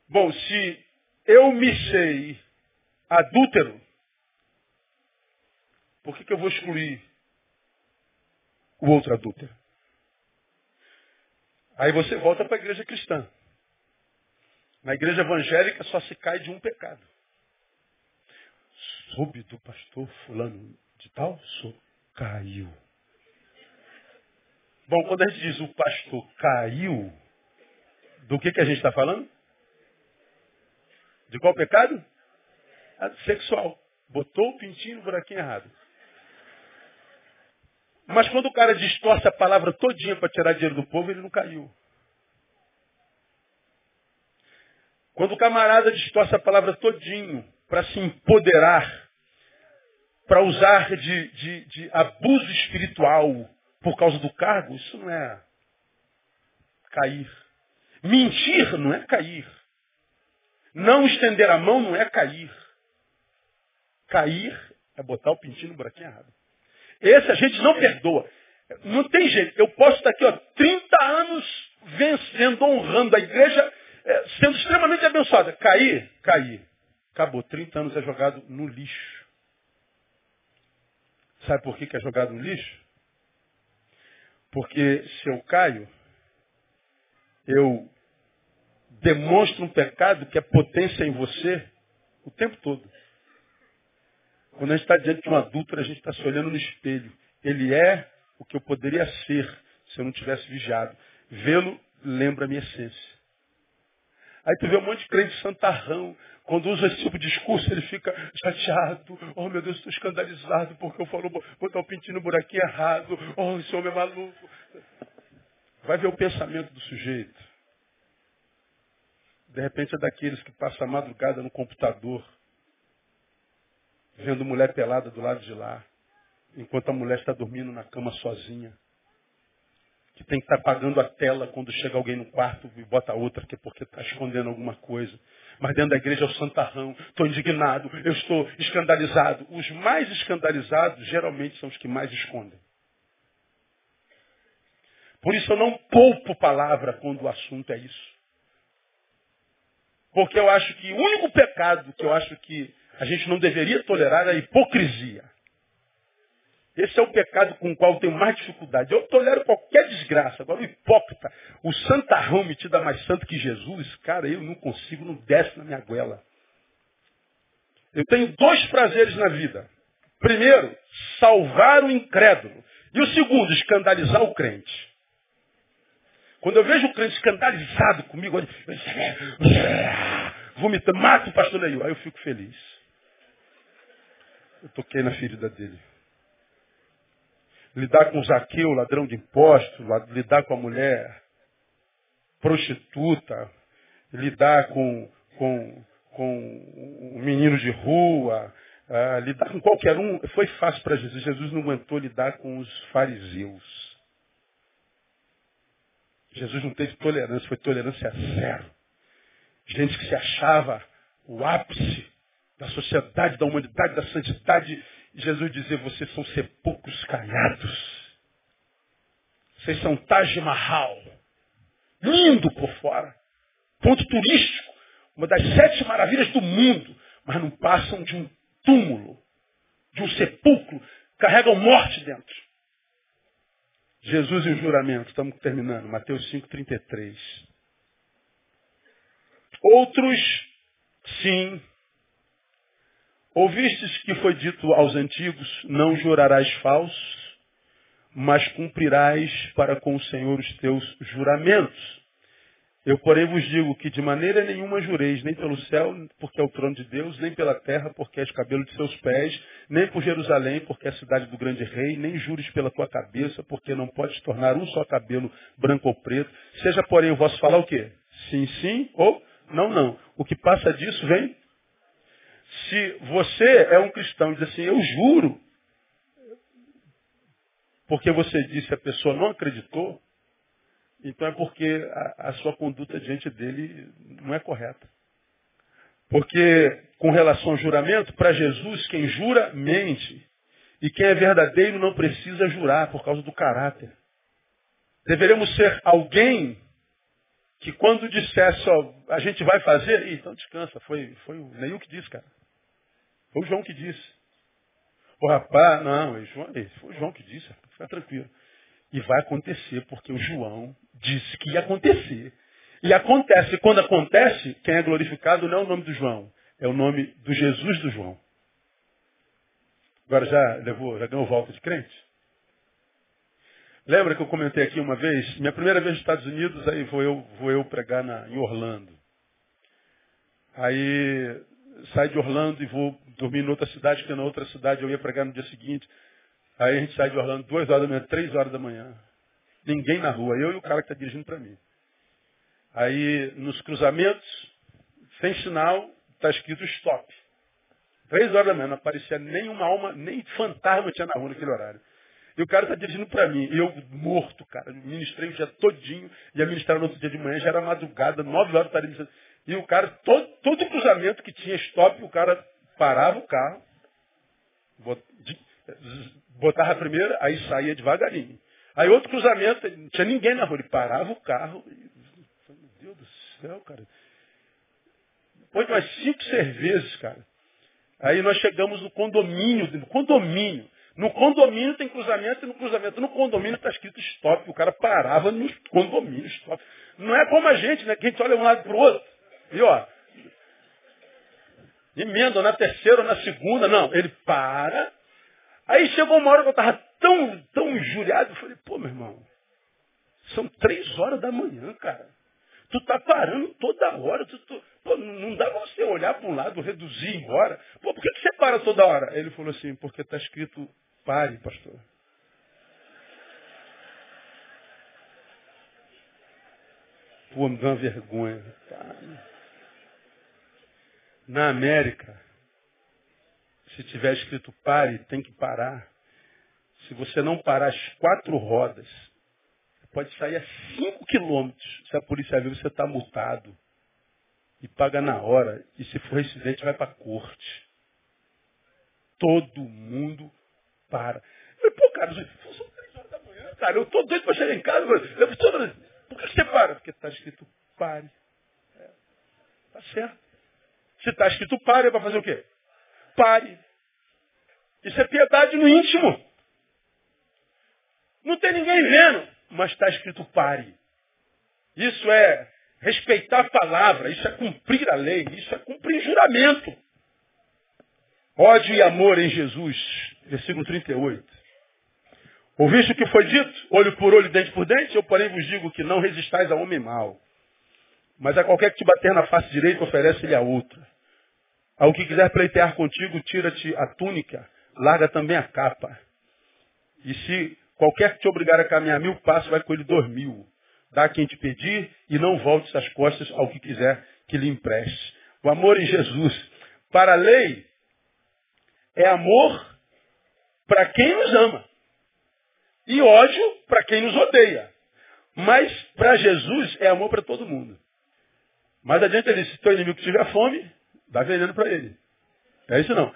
Bom, se eu me sei adúltero, por que, que eu vou excluir o outro adúltero? Aí você volta para a igreja cristã. Na igreja evangélica só se cai de um pecado soube do pastor fulano de tal? Sou, caiu. Bom, quando a gente diz o pastor caiu, do que, que a gente está falando? De qual pecado? Sexual. Botou o pintinho no buraquinho errado. Mas quando o cara distorce a palavra todinha para tirar dinheiro do povo, ele não caiu. Quando o camarada distorce a palavra todinho para se empoderar, para usar de, de, de abuso espiritual por causa do cargo, isso não é cair. Mentir não é cair. Não estender a mão não é cair. Cair é botar o pintinho no buraquinho errado. Esse a gente não perdoa. Não tem jeito. Eu posso estar aqui, ó, 30 anos vencendo, honrando a igreja, é, sendo extremamente abençoada. Cair, cair. Acabou. 30 anos é jogado no lixo. Sabe por que, é jogado no lixo? Porque se eu caio, eu demonstro um pecado que é potência em você o tempo todo. Quando a gente está diante de um adulto, a gente está se olhando no espelho. Ele é o que eu poderia ser se eu não tivesse vigiado. Vê-lo lembra a minha essência. Aí tu vê um monte de crente santarrão. Quando usa esse tipo de discurso, ele fica chateado. Oh, meu Deus, estou escandalizado porque eu falo botar o pintinho no buraquinho errado. Oh, esse homem é maluco. Vai ver o pensamento do sujeito. De repente é daqueles que passam a madrugada no computador, vendo mulher pelada do lado de lá, enquanto a mulher está dormindo na cama sozinha que tem que estar tá pagando a tela quando chega alguém no quarto e bota outra, que é porque está escondendo alguma coisa. Mas dentro da igreja é o santarrão, estou indignado, eu estou escandalizado. Os mais escandalizados geralmente são os que mais escondem. Por isso eu não poupo palavra quando o assunto é isso. Porque eu acho que o único pecado que eu acho que a gente não deveria tolerar é a hipocrisia. Esse é o pecado com o qual eu tenho mais dificuldade. Eu tolero qualquer desgraça. Agora, o hipócrita, o santarrão metido a mais santo que Jesus, cara, eu não consigo, não desce na minha goela. Eu tenho dois prazeres na vida. Primeiro, salvar o incrédulo. E o segundo, escandalizar o crente. Quando eu vejo o crente escandalizado comigo, vomitando, mata o pastor Neil. Aí eu fico feliz. Eu toquei na ferida dele lidar com Zaqueu, ladrão de impostos, lidar com a mulher prostituta, lidar com, com, com um menino de rua, uh, lidar com qualquer um, foi fácil para Jesus. Jesus não aguentou lidar com os fariseus. Jesus não teve tolerância, foi tolerância zero. Gente que se achava o ápice da sociedade, da humanidade, da santidade, Jesus dizia, vocês são sepulcros caiados. Vocês são Taj Mahal. Lindo por fora. Ponto turístico. Uma das sete maravilhas do mundo. mas não passam de um túmulo, de um sepulcro, carregam morte dentro. Jesus e o juramento, estamos terminando, Mateus 5,33. Outros, sim. Ouvistes que foi dito aos antigos, não jurarás falso, mas cumprirás para com o Senhor os teus juramentos. Eu, porém, vos digo que de maneira nenhuma jureis, nem pelo céu, porque é o trono de Deus, nem pela terra, porque és cabelo de seus pés, nem por Jerusalém, porque é a cidade do grande rei, nem jures pela tua cabeça, porque não podes tornar um só cabelo branco ou preto. Seja, porém, o vosso falar o quê? Sim, sim, ou não, não. O que passa disso vem. Se você é um cristão e diz assim, eu juro, porque você disse a pessoa não acreditou, então é porque a, a sua conduta diante dele não é correta. Porque, com relação ao juramento, para Jesus, quem jura, mente. E quem é verdadeiro não precisa jurar por causa do caráter. Deveremos ser alguém que quando dissesse, ó, a gente vai fazer, Ih, então descansa, foi, foi o que disse, cara. Foi o João que disse. O rapaz, não, foi o João que disse, fica tranquilo. E vai acontecer, porque o João disse que ia acontecer. E acontece. Quando acontece, quem é glorificado não é o nome do João, é o nome do Jesus do João. Agora já levou, já ganhou volta de crente? Lembra que eu comentei aqui uma vez, minha primeira vez nos Estados Unidos, aí vou eu, vou eu pregar na, em Orlando. Aí saio de Orlando e vou dormir em outra cidade, porque na outra cidade eu ia pregar no dia seguinte. Aí a gente sai de Orlando duas horas da manhã, três horas da manhã. Ninguém na rua, eu e o cara que está dirigindo para mim. Aí nos cruzamentos, sem sinal, está escrito stop. Três horas da manhã, não aparecia nenhuma alma, nem fantasma tinha na rua naquele horário. E o cara está dirigindo para mim. E eu morto, cara. Ministrei o dia todinho. Ia ministrar no outro dia de manhã, já era madrugada, nove horas estaria ministrando. E o cara, todo, todo cruzamento que tinha stop, o cara parava o carro, botava a primeira, aí saía devagarinho. Aí outro cruzamento, não tinha ninguém na rua, ele parava o carro. E, meu Deus do céu, cara. Depois de umas cinco cervejas, cara. Aí nós chegamos no condomínio, no condomínio. No condomínio tem cruzamento e no cruzamento. No condomínio está escrito stop. O cara parava no condomínio, stop. Não é como a gente, né? Que a gente olha um lado para o outro. E ó, emenda na terceira na segunda. Não, ele para, Aí chegou uma hora que eu estava tão, tão injuriado, eu falei, pô, meu irmão, são três horas da manhã, cara. Tu tá parando toda hora. Tu, tu, pô, não dá você olhar para um lado, reduzir e embora. Pô, por que, que você para toda hora? Ele falou assim, porque está escrito pare, pastor. Pô, me dá uma vergonha. Na América, se tiver escrito pare, tem que parar. Se você não parar as quatro rodas, pode sair a cinco quilômetros. Se a polícia vir, você está multado. E paga na hora. E se for residente, vai para a corte. Todo mundo para. Falei, pô, cara, são três horas da manhã, cara. Eu estou doido para chegar em casa. Eu tô... Por que você para? Porque está escrito pare. É. Tá certo. Se está escrito pare, é para fazer o quê? Pare. Isso é piedade no íntimo. Não tem ninguém vendo, mas está escrito pare. Isso é respeitar a palavra, isso é cumprir a lei, isso é cumprir juramento. Ódio e amor em Jesus, versículo 38. Ouviste o que foi dito? Olho por olho, dente por dente? Eu, porém, vos digo que não resistais a homem mau. Mas a qualquer que te bater na face direita, oferece-lhe a outra. Ao que quiser pleitear contigo, tira-te a túnica larga também a capa. E se qualquer que te obrigar a caminhar mil passos, vai com ele dois mil. Dá quem te pedir e não volte as costas ao que quiser que lhe empreste. O amor em Jesus. Para a lei, é amor para quem nos ama. E ódio para quem nos odeia. Mas para Jesus é amor para todo mundo. Mas adiante ele disse, se teu inimigo tiver fome, dá veneno para ele. É isso não.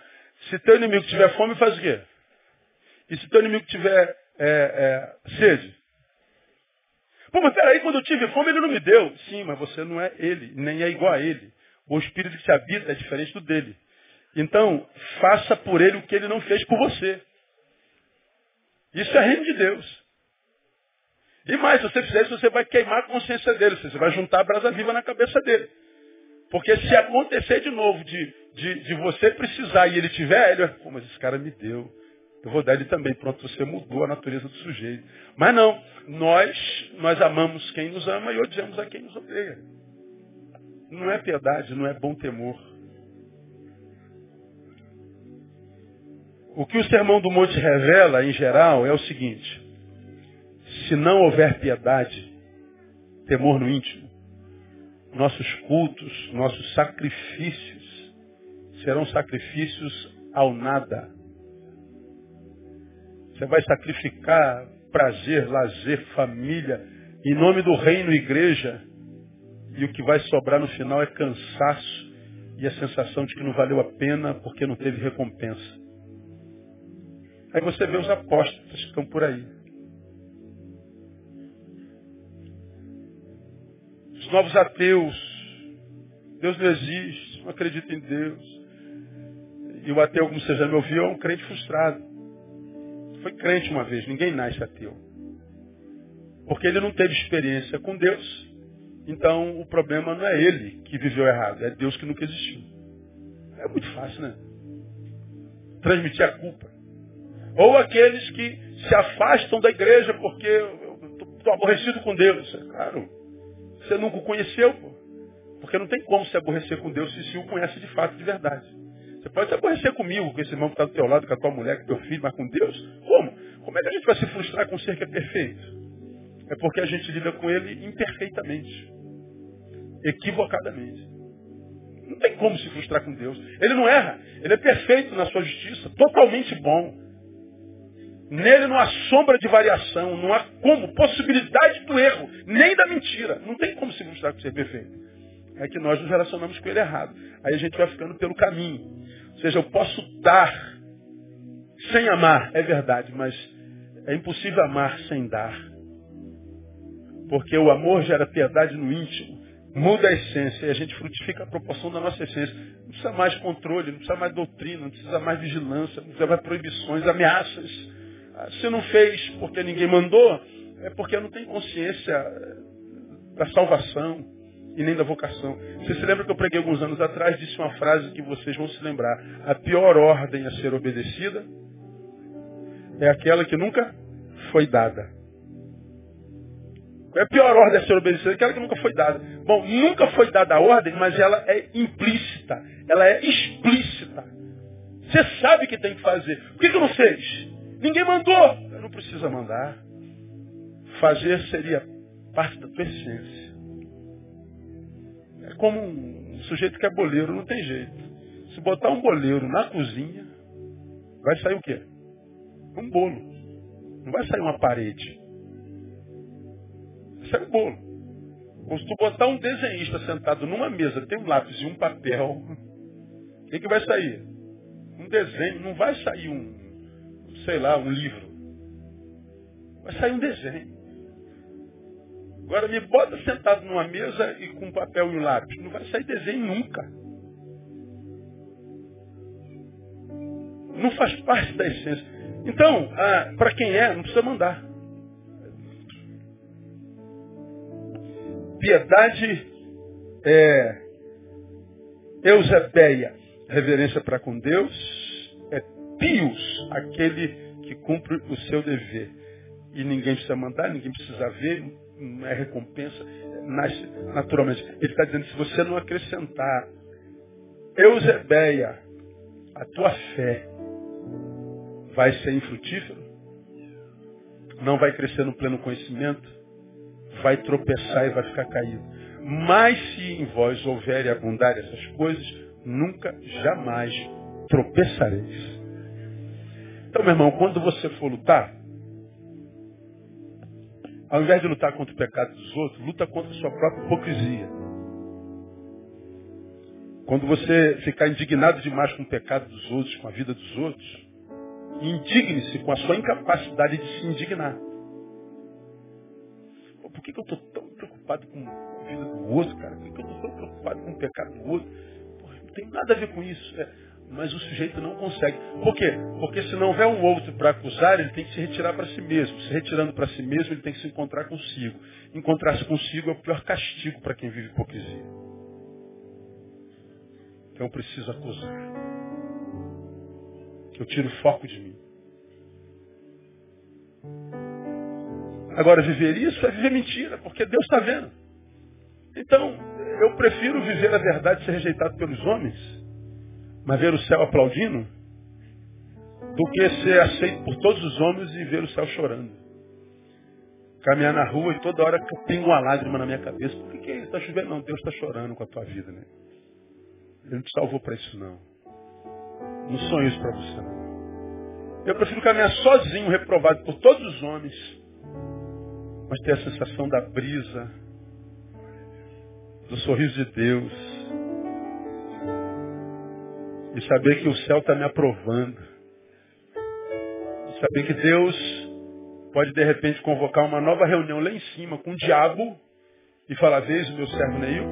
Se teu inimigo tiver fome, faz o quê? E se teu inimigo tiver é, é, sede? Pô, mas peraí, quando eu tive fome, ele não me deu. Sim, mas você não é ele, nem é igual a ele. O espírito que te habita é diferente do dele. Então, faça por ele o que ele não fez por você. Isso é reino de Deus. E mais, se você fizer isso, você vai queimar a consciência dele. Você vai juntar a brasa viva na cabeça dele. Porque se acontecer de novo de, de, de você precisar e ele tiver, ele vai, mas esse cara me deu. Eu vou dar ele também. Pronto, você mudou a natureza do sujeito. Mas não, nós, nós amamos quem nos ama e odiamos a quem nos odeia. Não é piedade, não é bom temor. O que o Sermão do Monte revela, em geral, é o seguinte. Se não houver piedade, temor no íntimo, nossos cultos, nossos sacrifícios serão sacrifícios ao nada. Você vai sacrificar prazer, lazer, família, em nome do reino igreja, e o que vai sobrar no final é cansaço e a sensação de que não valeu a pena porque não teve recompensa. Aí você vê os apóstolos que estão por aí. Novos ateus. Deus não existe, não acredita em Deus. E o ateu, como você já me ouviu, é um crente frustrado. Foi crente uma vez, ninguém nasce ateu. Porque ele não teve experiência com Deus então o problema não é ele que viveu errado, é Deus que nunca existiu. É muito fácil, né? Transmitir a culpa. Ou aqueles que se afastam da igreja porque estou aborrecido com Deus. É claro, você nunca o conheceu, pô. Porque não tem como se aborrecer com Deus se se o conhece de fato, de verdade. Você pode se aborrecer comigo, com esse irmão que está do teu lado, com a tua mulher, com teu filho, mas com Deus? Como? Como é que a gente vai se frustrar com um ser que é perfeito? É porque a gente lida com ele imperfeitamente. Equivocadamente. Não tem como se frustrar com Deus. Ele não erra. Ele é perfeito na sua justiça. Totalmente bom. Nele não há sombra de variação. Não há como. Possibilidade do erro. Nem da mentira. Não tem como se frustrar com ser perfeito. É que nós nos relacionamos com ele errado. Aí a gente vai ficando pelo caminho. Ou seja, eu posso dar sem amar. É verdade. Mas é impossível amar sem dar. Porque o amor gera piedade no íntimo, muda a essência e a gente frutifica a proporção da nossa essência. Não precisa mais controle, não precisa mais doutrina, não precisa mais vigilância, não precisa mais proibições, ameaças. Ah, se não fez porque ninguém mandou, é porque não tem consciência eh, da salvação e nem da vocação. Você se lembra que eu preguei alguns anos atrás, disse uma frase que vocês vão se lembrar. A pior ordem a ser obedecida é aquela que nunca foi dada. É a pior ordem a ser obedecida? Aquela que nunca foi dada. Bom, nunca foi dada a ordem, mas ela é implícita. Ela é explícita. Você sabe o que tem que fazer. Por que, que não fez? Ninguém mandou. Não precisa mandar. Fazer seria parte da tua essência. É como um sujeito que é boleiro, não tem jeito. Se botar um boleiro na cozinha, vai sair o quê? Um bolo. Não vai sair uma parede. Isso é bolo. Ou se tu botar um desenhista sentado numa mesa, tem um lápis e um papel, o que, que vai sair? Um desenho, não vai sair um, sei lá, um livro. Vai sair um desenho. Agora me bota sentado numa mesa e com um papel e um lápis. Não vai sair desenho nunca. Não faz parte da essência. Então, ah, para quem é, não precisa mandar. piedade é reverência para com Deus, pios, aquele que cumpre o seu dever. E ninguém precisa mandar, ninguém precisa ver, não é recompensa, nasce naturalmente. Ele está dizendo, se você não acrescentar Eusebeia, a tua fé vai ser infrutífero, não vai crescer no pleno conhecimento, vai tropeçar e vai ficar caído. Mas se em vós houver e abundar essas coisas, nunca, jamais tropeçareis. Então, meu irmão, quando você for lutar, ao invés de lutar contra o pecado dos outros, luta contra a sua própria hipocrisia. Quando você ficar indignado demais com o pecado dos outros, com a vida dos outros, indigne-se com a sua incapacidade de se indignar por que, que eu estou tão preocupado com a vida do outro, cara? Por que, que eu estou tão preocupado com o pecado do outro? Porra, não tem nada a ver com isso. É, Mas o sujeito não consegue. Por quê? Porque se não houver um outro para acusar, ele tem que se retirar para si mesmo. Se retirando para si mesmo, ele tem que se encontrar consigo. Encontrar-se consigo é o pior castigo para quem vive hipocrisia. Então eu preciso acusar. Eu tiro o foco de mim. Agora, viver isso é viver mentira, porque Deus está vendo. Então, eu prefiro viver a verdade e ser rejeitado pelos homens, mas ver o céu aplaudindo, do que ser aceito por todos os homens e ver o céu chorando. Caminhar na rua e toda hora que eu tenho uma lágrima na minha cabeça. Por que? Está chovendo? Não, Deus está chorando com a tua vida, né? Ele não te salvou para isso, não. Não sonho isso para você, não. Eu prefiro caminhar sozinho, reprovado por todos os homens, mas ter a sensação da brisa, do sorriso de Deus, e saber que o céu está me aprovando, e saber que Deus pode de repente convocar uma nova reunião lá em cima com o diabo e falar, vez o meu servo Neil,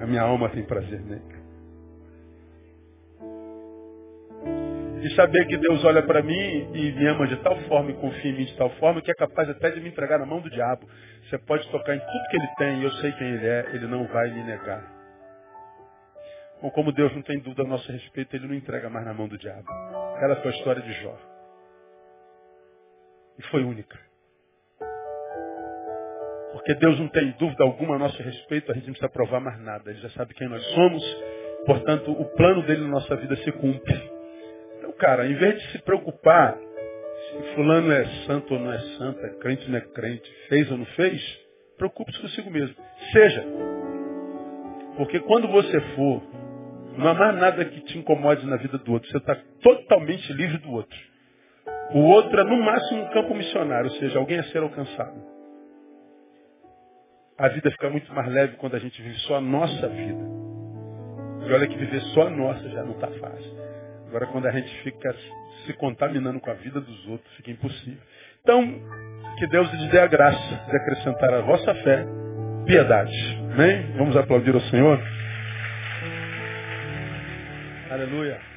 a minha alma tem prazer nele. de saber que Deus olha para mim e me ama de tal forma e confia em mim de tal forma que é capaz até de me entregar na mão do diabo. Você pode tocar em tudo que ele tem e eu sei quem ele é, ele não vai me negar. Ou como Deus não tem dúvida a nosso respeito, ele não entrega mais na mão do diabo. Ela foi a história de Jó. E foi única. Porque Deus não tem dúvida alguma a nosso respeito, a gente não precisa provar mais nada. Ele já sabe quem nós somos, portanto, o plano dele na nossa vida se cumpre cara, em vez de se preocupar se fulano é santo ou não é santo, é crente ou não é crente, fez ou não fez, preocupe-se consigo mesmo. Seja. Porque quando você for, não há nada que te incomode na vida do outro. Você está totalmente livre do outro. O outro é no máximo um campo missionário, ou seja, alguém a ser alcançado. A vida fica muito mais leve quando a gente vive só a nossa vida. E olha que viver só a nossa já não está fácil. Agora, quando a gente fica se contaminando com a vida dos outros, fica impossível. Então, que Deus lhe dê a graça de acrescentar à vossa fé piedade. Amém? Vamos aplaudir o Senhor? Aleluia.